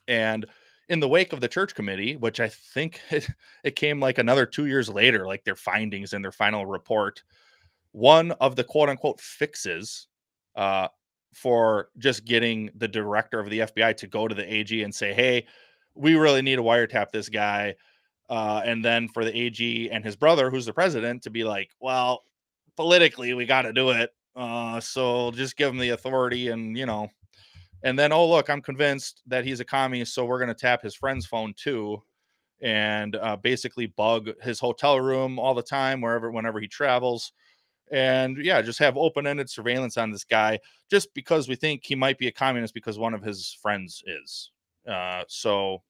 and in the wake of the church committee which i think it, it came like another two years later like their findings in their final report one of the quote unquote fixes uh, for just getting the director of the FBI to go to the AG and say, hey, we really need to wiretap this guy. Uh, and then for the AG and his brother, who's the president, to be like, well, politically, we got to do it. Uh, so just give him the authority and, you know, and then, oh, look, I'm convinced that he's a communist. So we're going to tap his friend's phone too and uh, basically bug his hotel room all the time, wherever, whenever he travels and yeah, just have open-ended surveillance on this guy just because we think he might be a communist because one of his friends is. Uh, so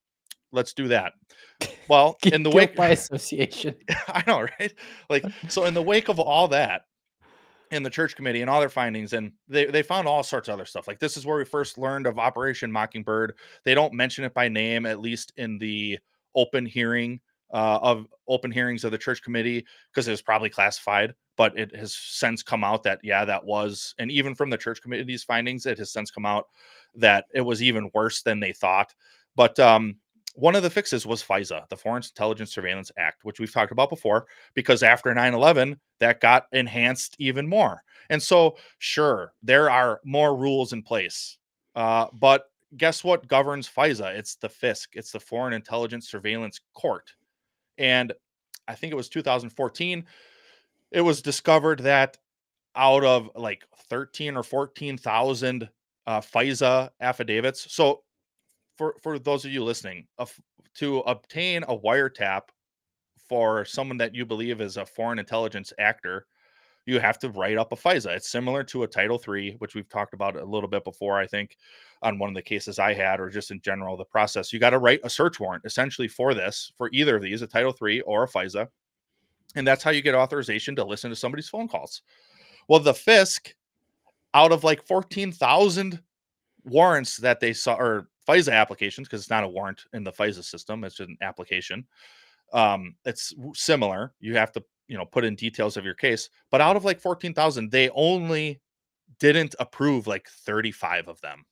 let's do that. Well, in the wake by association, I know, right? Like, so in the wake of all that, in the church committee and all their findings, and they, they found all sorts of other stuff. Like this is where we first learned of Operation Mockingbird. They don't mention it by name, at least in the open hearing uh, of open hearings of the church committee, because it was probably classified but it has since come out that yeah that was and even from the church committee's findings it has since come out that it was even worse than they thought but um one of the fixes was FISA, the Foreign Intelligence Surveillance Act, which we've talked about before, because after 9 11, that got enhanced even more. And so, sure, there are more rules in place. Uh, but guess what governs FISA? It's the FISC, it's the Foreign Intelligence Surveillance Court. And I think it was 2014 it was discovered that out of like 13 or 14,000 uh, FISA affidavits. So, for, for those of you listening, uh, to obtain a wiretap for someone that you believe is a foreign intelligence actor, you have to write up a FISA. It's similar to a Title III, which we've talked about a little bit before, I think, on one of the cases I had, or just in general, the process. You got to write a search warrant essentially for this, for either of these, a Title III or a FISA. And that's how you get authorization to listen to somebody's phone calls. Well, the FISC, out of like 14,000 warrants that they saw, or FISA applications, because it's not a warrant in the FISA system, it's an application. Um, it's similar. You have to, you know, put in details of your case. But out of like 14,000, they only didn't approve like 35 of them.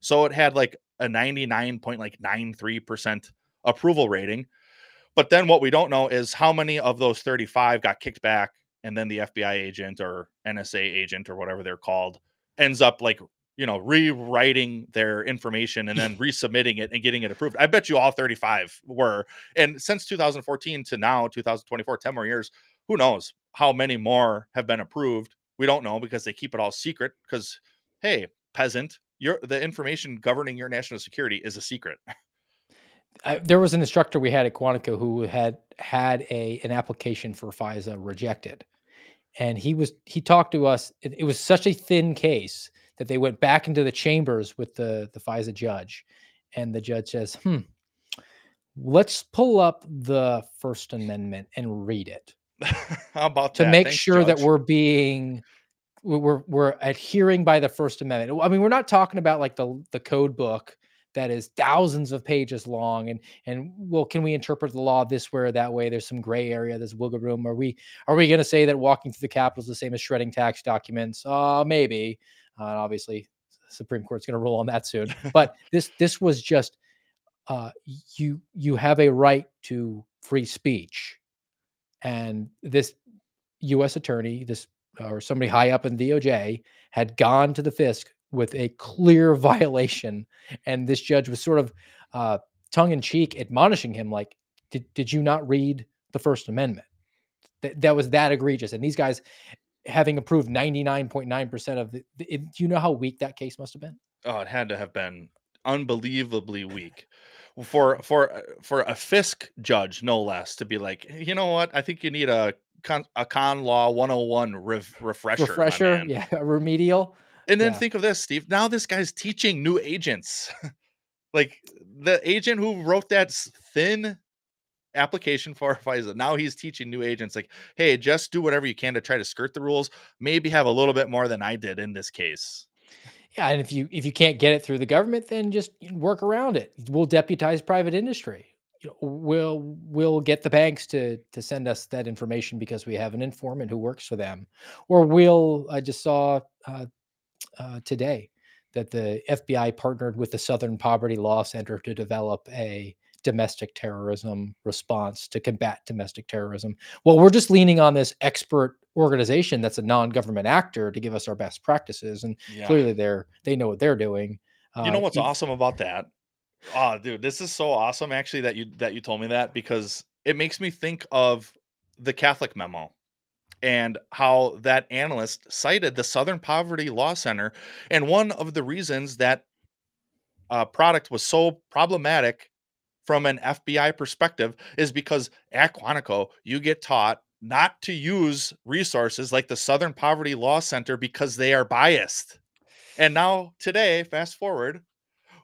So it had like a 99.93% approval rating but then what we don't know is how many of those 35 got kicked back and then the FBI agent or NSA agent or whatever they're called ends up like you know rewriting their information and then resubmitting it and getting it approved. I bet you all 35 were. And since 2014 to now 2024 10 more years, who knows how many more have been approved? We don't know because they keep it all secret because hey, peasant, your the information governing your national security is a secret. I, there was an instructor we had at Quantico who had had a an application for FISA rejected, and he was he talked to us. It, it, was such a thin case that they went back into the chambers with the the FISA judge, and the judge says, "Hmm, let's pull up the First Amendment and read it." How about to that? make Thanks, sure judge. that we're being we're we're adhering by the First Amendment. I mean, we're not talking about like the the code book that is thousands of pages long and and well can we interpret the law this way or that way there's some gray area there's wiggle room are we are we going to say that walking through the capitol is the same as shredding tax documents uh maybe uh, obviously supreme court's going to rule on that soon but this this was just uh you you have a right to free speech and this u.s attorney this or somebody high up in doj had gone to the fisc with a clear violation. And this judge was sort of uh, tongue in cheek admonishing him, like, did, did you not read the First Amendment? That, that was that egregious. And these guys, having approved 99.9% of the, do you know how weak that case must have been? Oh, it had to have been unbelievably weak for for uh, for a FISC judge, no less, to be like, you know what? I think you need a con, a con law 101 rev, refresher. Refresher, yeah, remedial. And then Yeah. think of this, Steve. Now this guy's teaching new agents. like the agent who wrote that thin application for FISA. Now he's teaching new agents like, hey, just do whatever you can to try to skirt the rules. Maybe have a little bit more than I did in this case. Yeah, and if you if you can't get it through the government, then just work around it. We'll deputize private industry. We'll we'll get the banks to to send us that information because we have an informant who works for them, or we'll. I just saw uh, uh, today that the FBI partnered with the Southern Poverty Law Center to develop a domestic terrorism response to combat domestic terrorism. Well, we're just leaning on this expert organization that's a non-government actor to give us our best practices, and Yeah. clearly they're they know what they're doing. You know Uh, what's awesome about that? Oh, dude, this is so awesome actually that you that you told me that because it makes me think of the Catholic memo and how that analyst cited the Southern Poverty Law Center and one of the reasons that uh, product was so problematic from an FBI perspective is because at Quantico you get taught not to use resources like the Southern Poverty Law Center because they are biased. And now today, fast forward,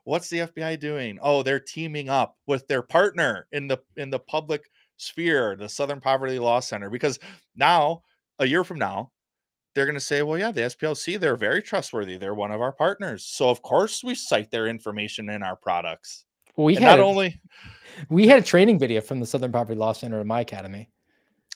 what's the FBI doing? Oh, they're teaming up with their partner in the in the public sphere, the Southern Poverty Law Center, because now a year from now, they're going to say, well, yeah, the SPLC, they're very trustworthy. They're one of our partners. So of course we cite their information in our products. We and had not a, only we had a training video from the Southern Poverty Law Center in my academy.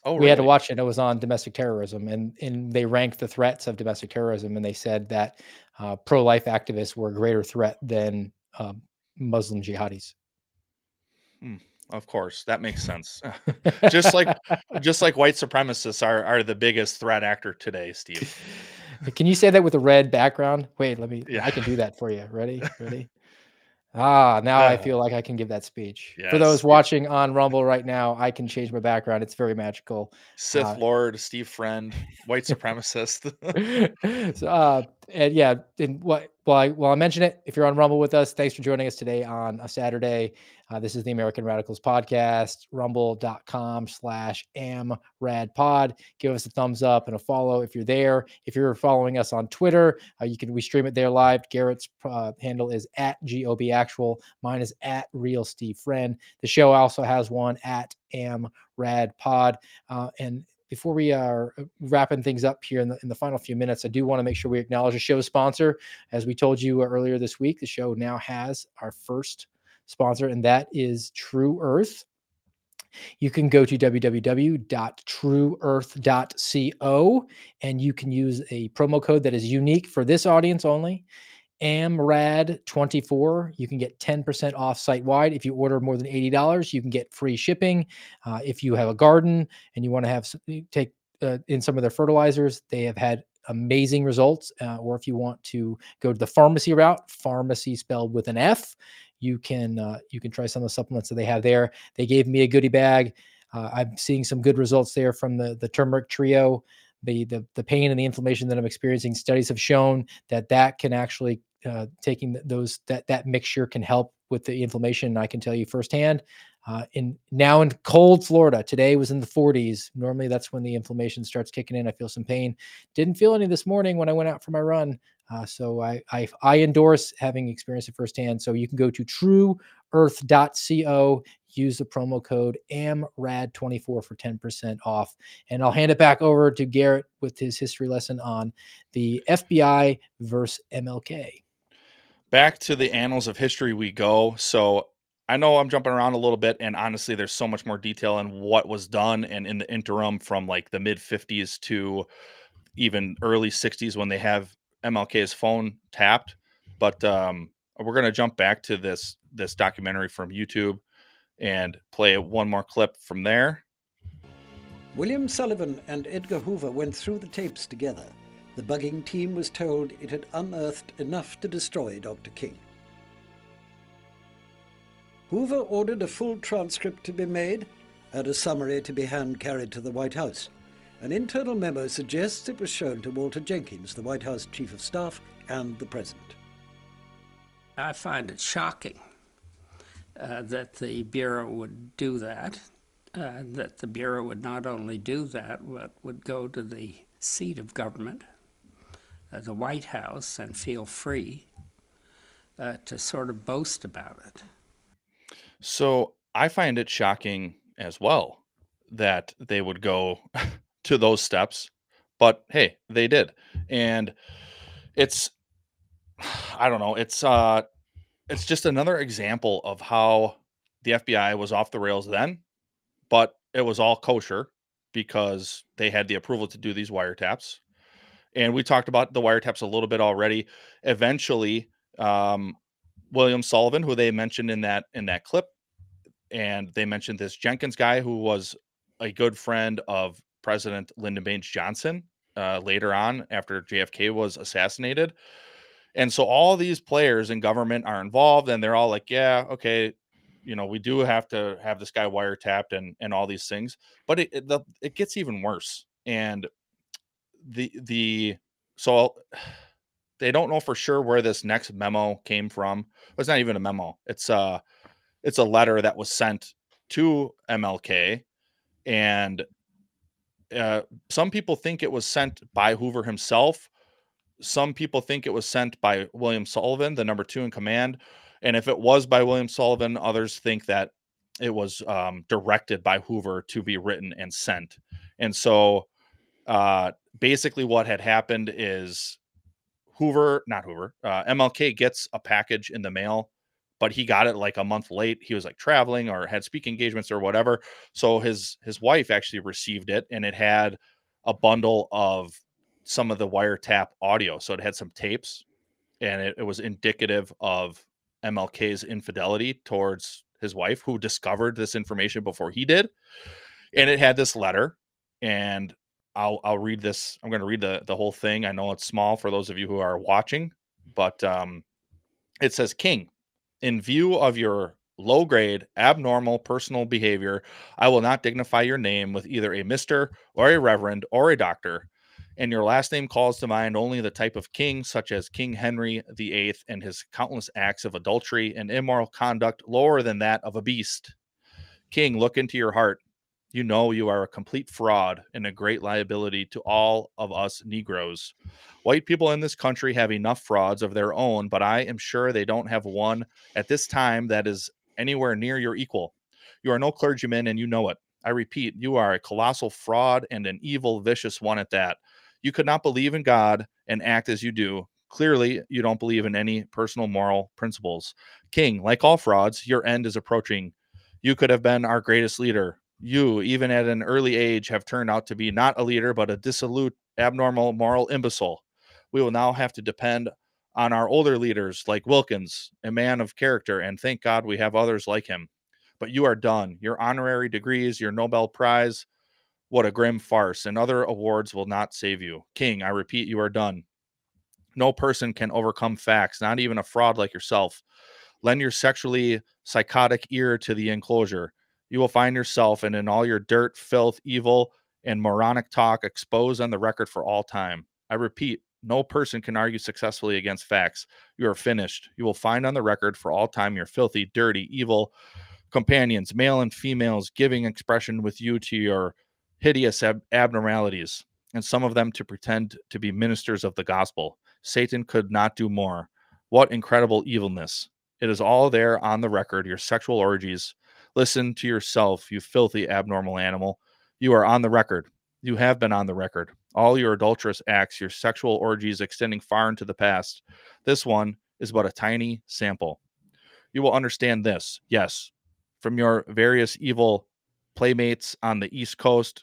oh, we had to really? watch it. It was on domestic terrorism, and and they ranked the threats of domestic terrorism, and they said that uh, pro-life activists were a greater threat than um, Muslim jihadis. Of course, that makes sense. just like just like white supremacists are are the biggest threat actor today, Steve. Can you say that with a red background? Wait, let me. Yeah. I can do that for you. Ready? Ready? Ah, now I feel like I can give that speech. For those watching on Rumble right now, I can change my background. It's very magical. Sith Uh, Lord, Steve Friend, white supremacist. so, uh, and yeah, and what while I while I mention it, if you're on Rumble with us, thanks for joining us today on a Saturday. Uh, this is the American Radicals podcast, rumble.com slash amradpod. Give us a thumbs up and a follow if you're there. If you're following us on Twitter, uh, you can we stream it there live. Garret's uh, handle is at GOB Actual. Mine is at Real Steve Friend. The show also has one at amradpod. Uh, and before we are uh, wrapping things up here in the, in the final few minutes, I do want to make sure we acknowledge the show's sponsor. As we told you earlier this week, the show now has our first sponsor, and that is True Earth. You can go to www.trueearth.co and you can use a promo code that is unique for this audience only. AMRAD24. You can get 10% off site wide. If you order more than $80, you can get free shipping. Uh, if you have a garden and you want to have take uh, in some of their fertilizers, they have had amazing results. Uh, or if you want to go to the farmacy route, farmacy spelled with an F, you can uh, you can try some of the supplements that they have there. They gave me a goodie bag. Uh, I'm seeing some good results there from the the turmeric trio. The, the the pain and the inflammation that I'm experiencing, studies have shown that that can actually uh, taking those that that mixture can help with the inflammation. I can tell you firsthand. Uh, in now in cold Florida, today was in the 40s. Normally, that's when the inflammation starts kicking in. I feel some pain. Didn't feel any this morning when I went out for my run. Uh, so I, I I endorse having experienced it firsthand. So you can go to trueearth.co, use the promo code AMRAD24 for 10% off. And I'll hand it back over to Garret with his history lesson on the FBI versus MLK. Back to the annals of history we go. So I know I'm jumping around a little bit, and honestly, there's so much more detail in what was done and in the interim from like the mid 50s to even early 60s when they have MLK's phone tapped. But um, we're gonna jump back to this this documentary from YouTube and play one more clip from there. William Sullivan and Edgar Hoover went through the tapes together. The bugging team was told it had unearthed enough to destroy Dr. King. Hoover ordered a full transcript to be made and a summary to be hand carried to the White House. An internal memo suggests it was shown to Walter Jenkins, the White House Chief of Staff, and the President. I find it shocking uh, that the Bureau would do that, uh, that the Bureau would not only do that, but would go to the seat of government, the White House, and feel free uh, to sort of boast about it. So I find it shocking as well that they would go to those steps, but hey, they did. And it's I don't know. It's uh it's just another example of how the FBI was off the rails then, but it was all kosher because they had the approval to do these wiretaps. And we talked about the wiretaps a little bit already. Eventually, um, William Sullivan, who they mentioned in that in that clip, and they mentioned this Jenkins guy who was a good friend of President Lyndon Baines Johnson uh, later on after JFK was assassinated. And so all these players in government are involved, and they're all like, "Yeah, okay, you know, we do have to have this guy wiretapped and and all these things." But it it, the, it gets even worse, and the the so they don't know for sure where this next memo came from. It's not even a memo. It's a it's a letter that was sent to MLK and uh, some people think it was sent by Hoover himself. Some people think it was sent by William Sullivan, the number two in command. And if it was by William Sullivan, others think that it was um, directed by Hoover to be written and sent. And so uh, basically, what had happened is Hoover, not Hoover, uh, MLK gets a package in the mail, but he got it like a month late. He was like traveling or had speaking engagements or whatever. So his his wife actually received it, and it had a bundle of some of the wiretap audio. So it had some tapes, and it, it was indicative of MLK's infidelity towards his wife, who discovered this information before he did. And it had this letter, and I'll I'll read this. I'm going to read the the whole thing. I know it's small for those of you who are watching, but um, it says, "King, in view of your low grade, abnormal personal behavior, I will not dignify your name with either a Mister or a Reverend or a Doctor." And your last name calls to mind only the type of king, such as King Henry VIII and his countless acts of adultery and immoral conduct lower than that of a beast. King, look into your heart you know you are a complete fraud and a great liability to all of us Negroes. White people in this country have enough frauds of their own, but I am sure they don't have one at this time that is anywhere near your equal. You are no clergyman and you know it. I repeat, you are a colossal fraud and an evil, vicious one at that. You could not believe in God and act as you do. Clearly, you don't believe in any personal moral principles. King, like all frauds, your end is approaching. You could have been our greatest leader, you, even at an early age, have turned out to be not a leader, but a dissolute, abnormal, moral imbecile. We will now have to depend on our older leaders like Wilkins, a man of character, and thank God we have others like him. But you are done. Your honorary degrees, your Nobel Prize, what a grim farce, and other awards will not save you. King, I repeat, you are done. No person can overcome facts, not even a fraud like yourself. Lend your sexually psychotic ear to the enclosure you will find yourself and in all your dirt, filth, evil, and moronic talk exposed on the record for all time. I repeat, no person can argue successfully against facts. You are finished. You will find on the record for all time your filthy, dirty, evil companions, male and females, giving expression with you to your hideous ab- abnormalities, and some of them to pretend to be ministers of the gospel. Satan could not do more. What incredible evilness! It is all there on the record your sexual orgies, Listen to yourself, you filthy, abnormal animal. You are on the record. You have been on the record. All your adulterous acts, your sexual orgies extending far into the past. This one is but a tiny sample. You will understand this, yes, from your various evil playmates on the East Coast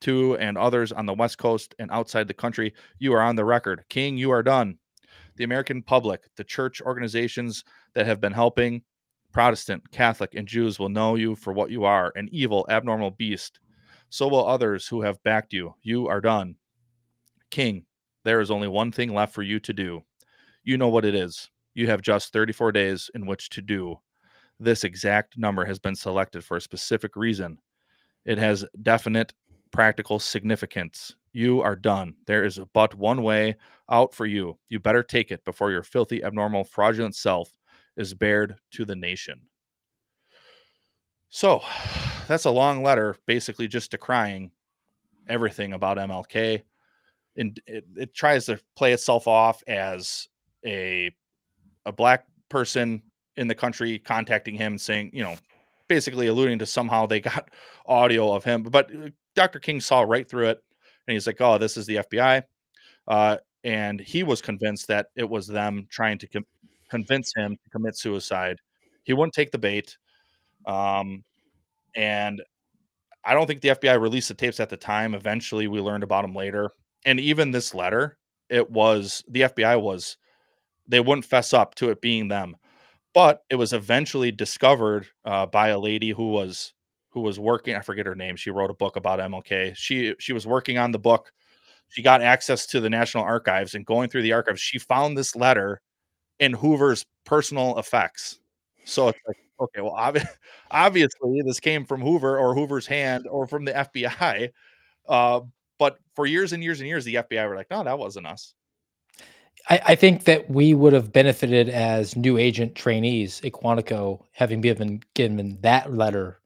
to and others on the West Coast and outside the country. You are on the record. King, you are done. The American public, the church organizations that have been helping, Protestant, Catholic, and Jews will know you for what you are an evil, abnormal beast. So will others who have backed you. You are done. King, there is only one thing left for you to do. You know what it is. You have just 34 days in which to do. This exact number has been selected for a specific reason. It has definite practical significance. You are done. There is but one way out for you. You better take it before your filthy, abnormal, fraudulent self is bared to the nation. So that's a long letter, basically just decrying everything about MLK. And it, it tries to play itself off as a a black person in the country contacting him saying, you know, basically alluding to somehow they got audio of him. But uh, Dr. King saw right through it and he's like, oh, this is the FBI. Uh, and he was convinced that it was them trying to com- convince him to commit suicide. He wouldn't take the bait. Um, and I don't think the FBI released the tapes at the time. Eventually, we learned about them later. And even this letter, it was the FBI was they wouldn't fess up to it being them, but it was eventually discovered uh, by a lady who was who was working. I forget her name. She wrote a book about MLK. She she was working on the book. She got access to the National Archives and going through the archives, she found this letter in Hoover's personal effects. So it's like, okay, well, obvi- obviously this came from Hoover or Hoover's hand or from the FBI. Uh, but for years and years and years, the FBI were like, no, that wasn't us. I, I think that we would have benefited as new agent trainees at Quantico having given given that letter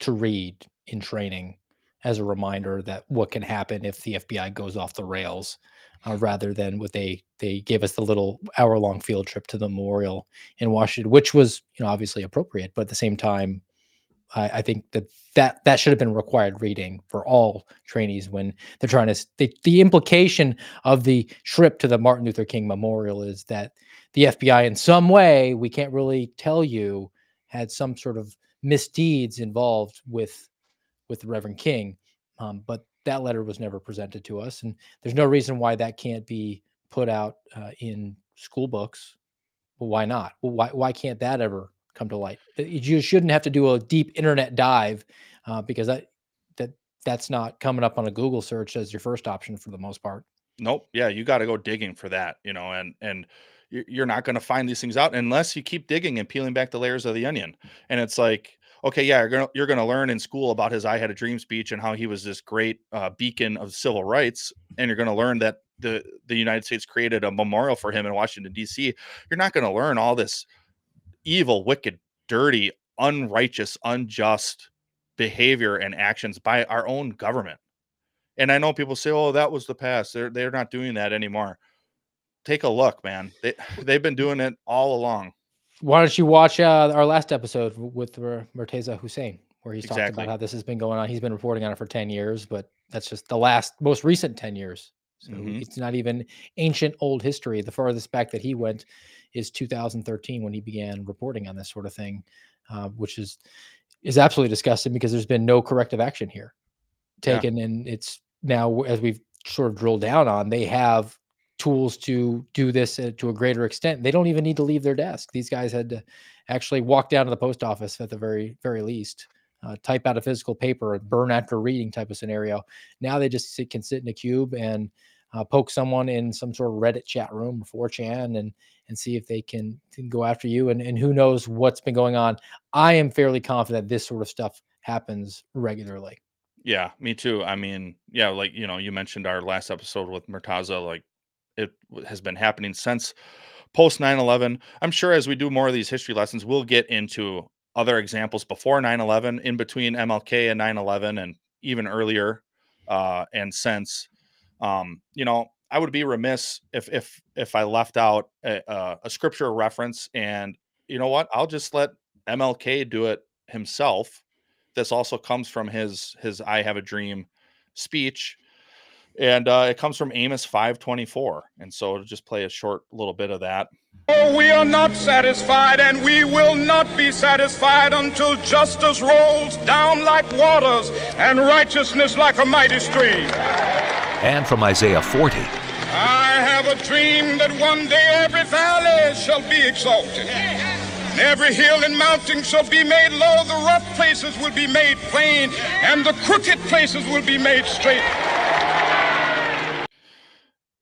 to read in training as a reminder that what can happen if the FBI goes off the rails, uh, rather than what they they gave us the little hour long field trip to the memorial in Washington, which was you know obviously appropriate, but at the same time, I, I think that that that should have been required reading for all trainees when they're trying to. The, the implication of the trip to the Martin Luther King Memorial is that the FBI, in some way, we can't really tell you, had some sort of misdeeds involved with with the Reverend King, um, but that letter was never presented to us, and there's no reason why that can't be put out uh, in school books. Well, why not? Well, why why can't that ever come to light? You shouldn't have to do a deep internet dive uh, because that that that's not coming up on a Google search as your first option for the most part. Nope. Yeah, you got to go digging for that, you know, and and you're not going to find these things out unless you keep digging and peeling back the layers of the onion. And it's like okay, yeah, you're gonna you're gonna learn in school about his "I Had a Dream" speech and how he was this great uh, beacon of civil rights, and you're gonna learn that the the United States created a memorial for him in Washington D.C. You're not gonna learn all this evil, wicked, dirty, unrighteous, unjust behavior and actions by our own government. And I know people say, "Oh, that was the past. They're they're not doing that anymore." Take a look, man. They they've been doing it all along. Why don't you watch uh, our last episode with Murtaza Hussain, where he's exactly. talking about how this has been going on. He's been reporting on it for 10 years, but that's just the last, most recent 10 years. So mm-hmm. it's not even ancient old history. The farthest back that he went is 2013 when he began reporting on this sort of thing, uh, which is is absolutely disgusting because there's been no corrective action here taken, yeah. and it's now as we've sort of drilled down on, they have tools to do this uh, to a greater extent. They don't even need to leave their desk. These guys had to actually walk down to the post office at the very very least, uh, type out a physical paper, burn after reading type of scenario. Now they just sit, can sit in a cube and uh, poke someone in some sort of Reddit chat room or 4chan and and see if they can, can go after you. And and who knows what's been going on. I am fairly confident this sort of stuff happens regularly. Yeah, me too. I mean, yeah, like you know, you mentioned our last episode with Murtaza, like it has been happening since post 9-11 i'm sure as we do more of these history lessons we'll get into other examples before 9-11 in between mlk and 9-11 and even earlier uh, and since. Um, you know i would be remiss if if if i left out a, a, a scripture reference and you know what i'll just let mlk do it himself. This also comes from his his i have a dream speech and uh, it comes from Amos 5:24. And so to just play a short little bit of that. Oh, we are not satisfied, and we will not be satisfied until justice rolls down like waters and righteousness like a mighty stream. And from Isaiah 40. I have a dream that one day every valley shall be exalted. And Every hill and mountain shall be made low, the rough places will be made plain, and the crooked places will be made straight.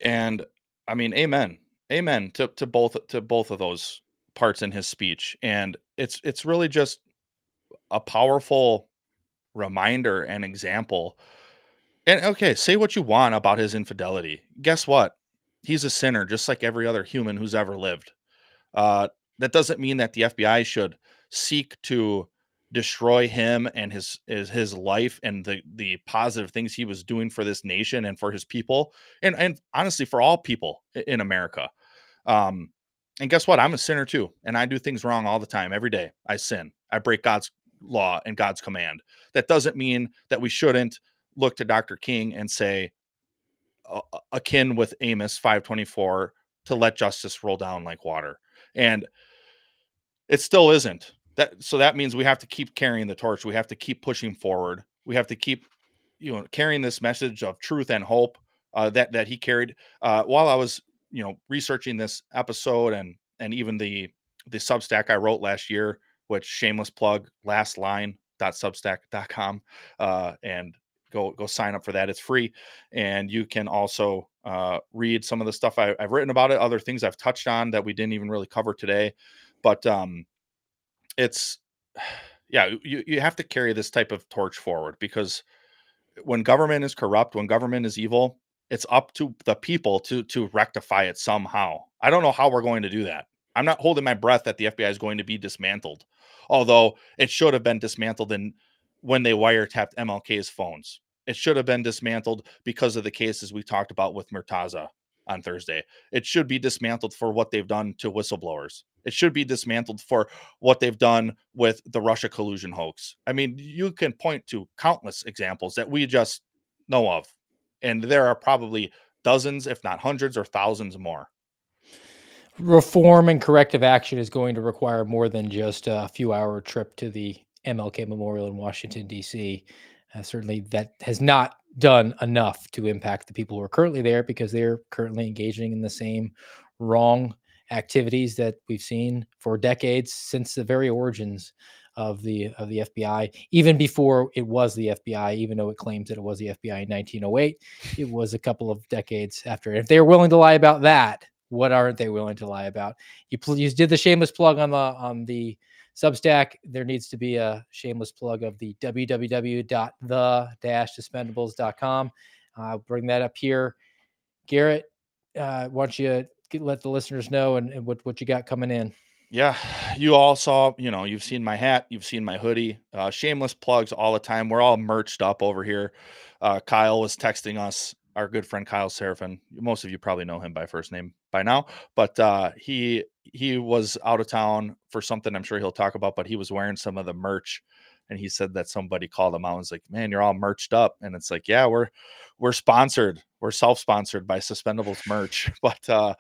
And I mean, amen, amen to to both to both of those parts in his speech. And it's it's really just a powerful reminder and example. And okay, say what you want about his infidelity. Guess what? He's a sinner, just like every other human who's ever lived. Uh, that doesn't mean that the FBI should seek to destroy him and his his, his life and the the positive things he was doing for this nation and for his people and and honestly for all people in America. Um and guess what? I'm a sinner too and I do things wrong all the time every day. I sin. I break God's law and God's command. That doesn't mean that we shouldn't look to Dr. King and say uh, akin with Amos 524 to let justice roll down like water. And it still isn't. That so that means we have to keep carrying the torch. We have to keep pushing forward. We have to keep you know carrying this message of truth and hope uh, that that he carried uh, while I was you know researching this episode and and even the the Substack I wrote last year, which shameless plug last line substack.com uh, and go go sign up for that. It's free, and you can also uh, read some of the stuff I, have written about it, other things I've touched on that we didn't even really cover today. But um, it's yeah, you you have to carry this type of torch forward because when government is corrupt, when government is evil, it's up to the people to to rectify it somehow. I don't know how we're going to do that. I'm not holding my breath that the FBI is going to be dismantled, although it should have been dismantled in when they wiretapped MLK's phones. It should have been dismantled because of the cases we talked about with Murtaza on Thursday. It should be dismantled for what they've done to whistleblowers. It should be dismantled for what they've done with the Russia collusion hoax. I mean, you can point to countless examples that we just know of. And there are probably dozens, if not hundreds or thousands more. Reform and corrective action is going to require more than just a few hour trip to the MLK Memorial in Washington, D.C. Uh, certainly, that has not done enough to impact the people who are currently there because they're currently engaging in the same wrong activities that we've seen for decades since the very origins of the of the FBI even before it was the FBI even though it claims that it was the FBI in 1908 it was a couple of decades after if they're willing to lie about that what aren't they willing to lie about you, pl- you did the shameless plug on the on the Substack, there needs to be a shameless plug of the www.the-suspendables.com. I'll bring that up here. Garret, uh, why don't you get, let the listeners know and, and, what, what you got coming in? Yeah, you all saw, you know, you've seen my hat, you've seen my hoodie. Uh, shameless plugs all the time. We're all merched up over here. Uh, Kyle was texting us our good friend Kyle Seraphin. Most of you probably know him by first name by now, but uh, he he was out of town for something. I'm sure he'll talk about, but he was wearing some of the merch, and he said that somebody called him out and was like, "Man, you're all merched up," and it's like, "Yeah, we're we're sponsored, we're self sponsored by Suspendables merch, but uh,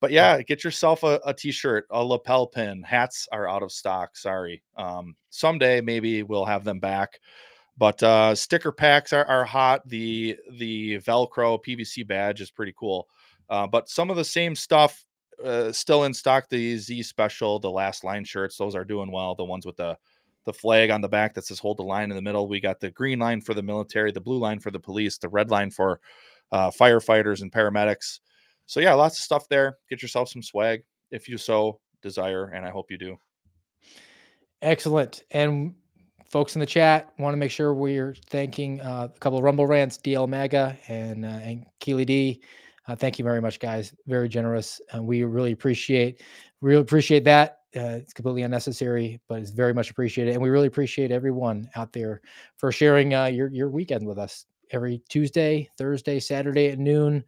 but yeah, get yourself a, a t-shirt, a lapel pin. Hats are out of stock. Sorry. Um, someday maybe we'll have them back but uh, sticker packs are, are hot. The the Velcro PVC badge is pretty cool. Uh, but some of the same stuff uh, still in stock. The Z special, the last line shirts, those are doing well. The ones with the the flag on the back that says hold the line in the middle. We got the green line for the military, the blue line for the police, the red line for uh, firefighters and paramedics. So yeah, lots of stuff there. Get yourself some swag if you so desire, and I hope you do. Excellent. And folks in the chat want to make sure we're thanking uh, a couple of Rumble Rants, DL Maga and uh, and Keely D. Uh, thank you very much, guys. Very generous, and we really appreciate really appreciate that. Uh, it's completely unnecessary, but it's very much appreciated, and we really appreciate everyone out there for sharing uh, your your weekend with us every Tuesday, Thursday, Saturday at noon.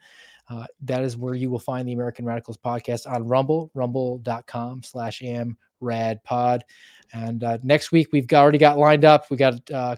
Uh, that is where you will find the American Radicals podcast on Rumble, rumble.com slash am rad pod. And uh, next week, we've got, already got lined up. We got, uh,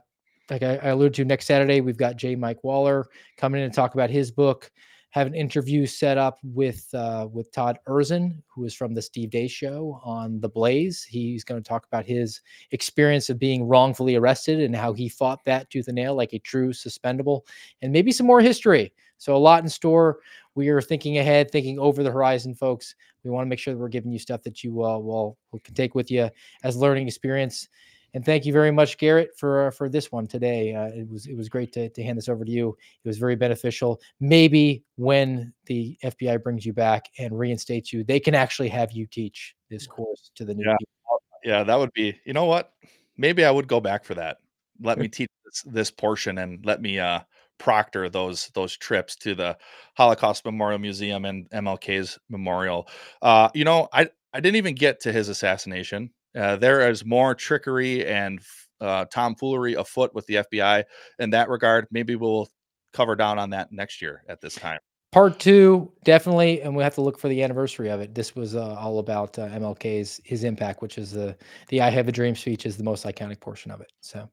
like I, I, alluded to, next Saturday, we've got J. Mike Waller coming in to talk about his book. Have an interview set up with uh, with Todd Erzen, who is from the Steve Deace Show on The Blaze. He's going to talk about his experience of being wrongfully arrested and how he fought that tooth and nail like a true suspendable, and maybe some more history. So a lot in store. We are thinking ahead, thinking over the horizon, folks. We want to make sure that we're giving you stuff that you uh, will, will can take with you as learning experience. And thank you very much, Garret, for uh, for this one today. Uh, it was it was great to, to hand this over to you. It was very beneficial. Maybe when the FBI brings you back and reinstates you, they can actually have you teach this course to the new yeah. people. Yeah, that would be. You know what? Maybe I would go back for that. Let me teach this, this portion and let me uh proctor those those trips to the Holocaust Memorial Museum and MLK's memorial. Uh, you know, I I didn't even get to his assassination. Uh, there is more trickery and uh, tomfoolery afoot with the FBI in that regard. Maybe we'll cover down on that next year at this time. Part two, definitely, and we have to look for the anniversary of it. This was uh, all about uh, MLK's his impact, which is the the "I Have a Dream" speech is the most iconic portion of it. So,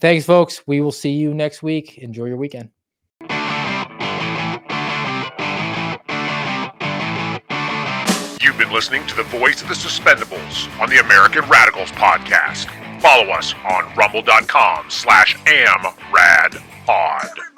Thanks, folks. We will see you next week. Enjoy your weekend. Listening to the voice of the Suspendables on the American Radicals podcast. Follow us on rumble.com slash amradpod.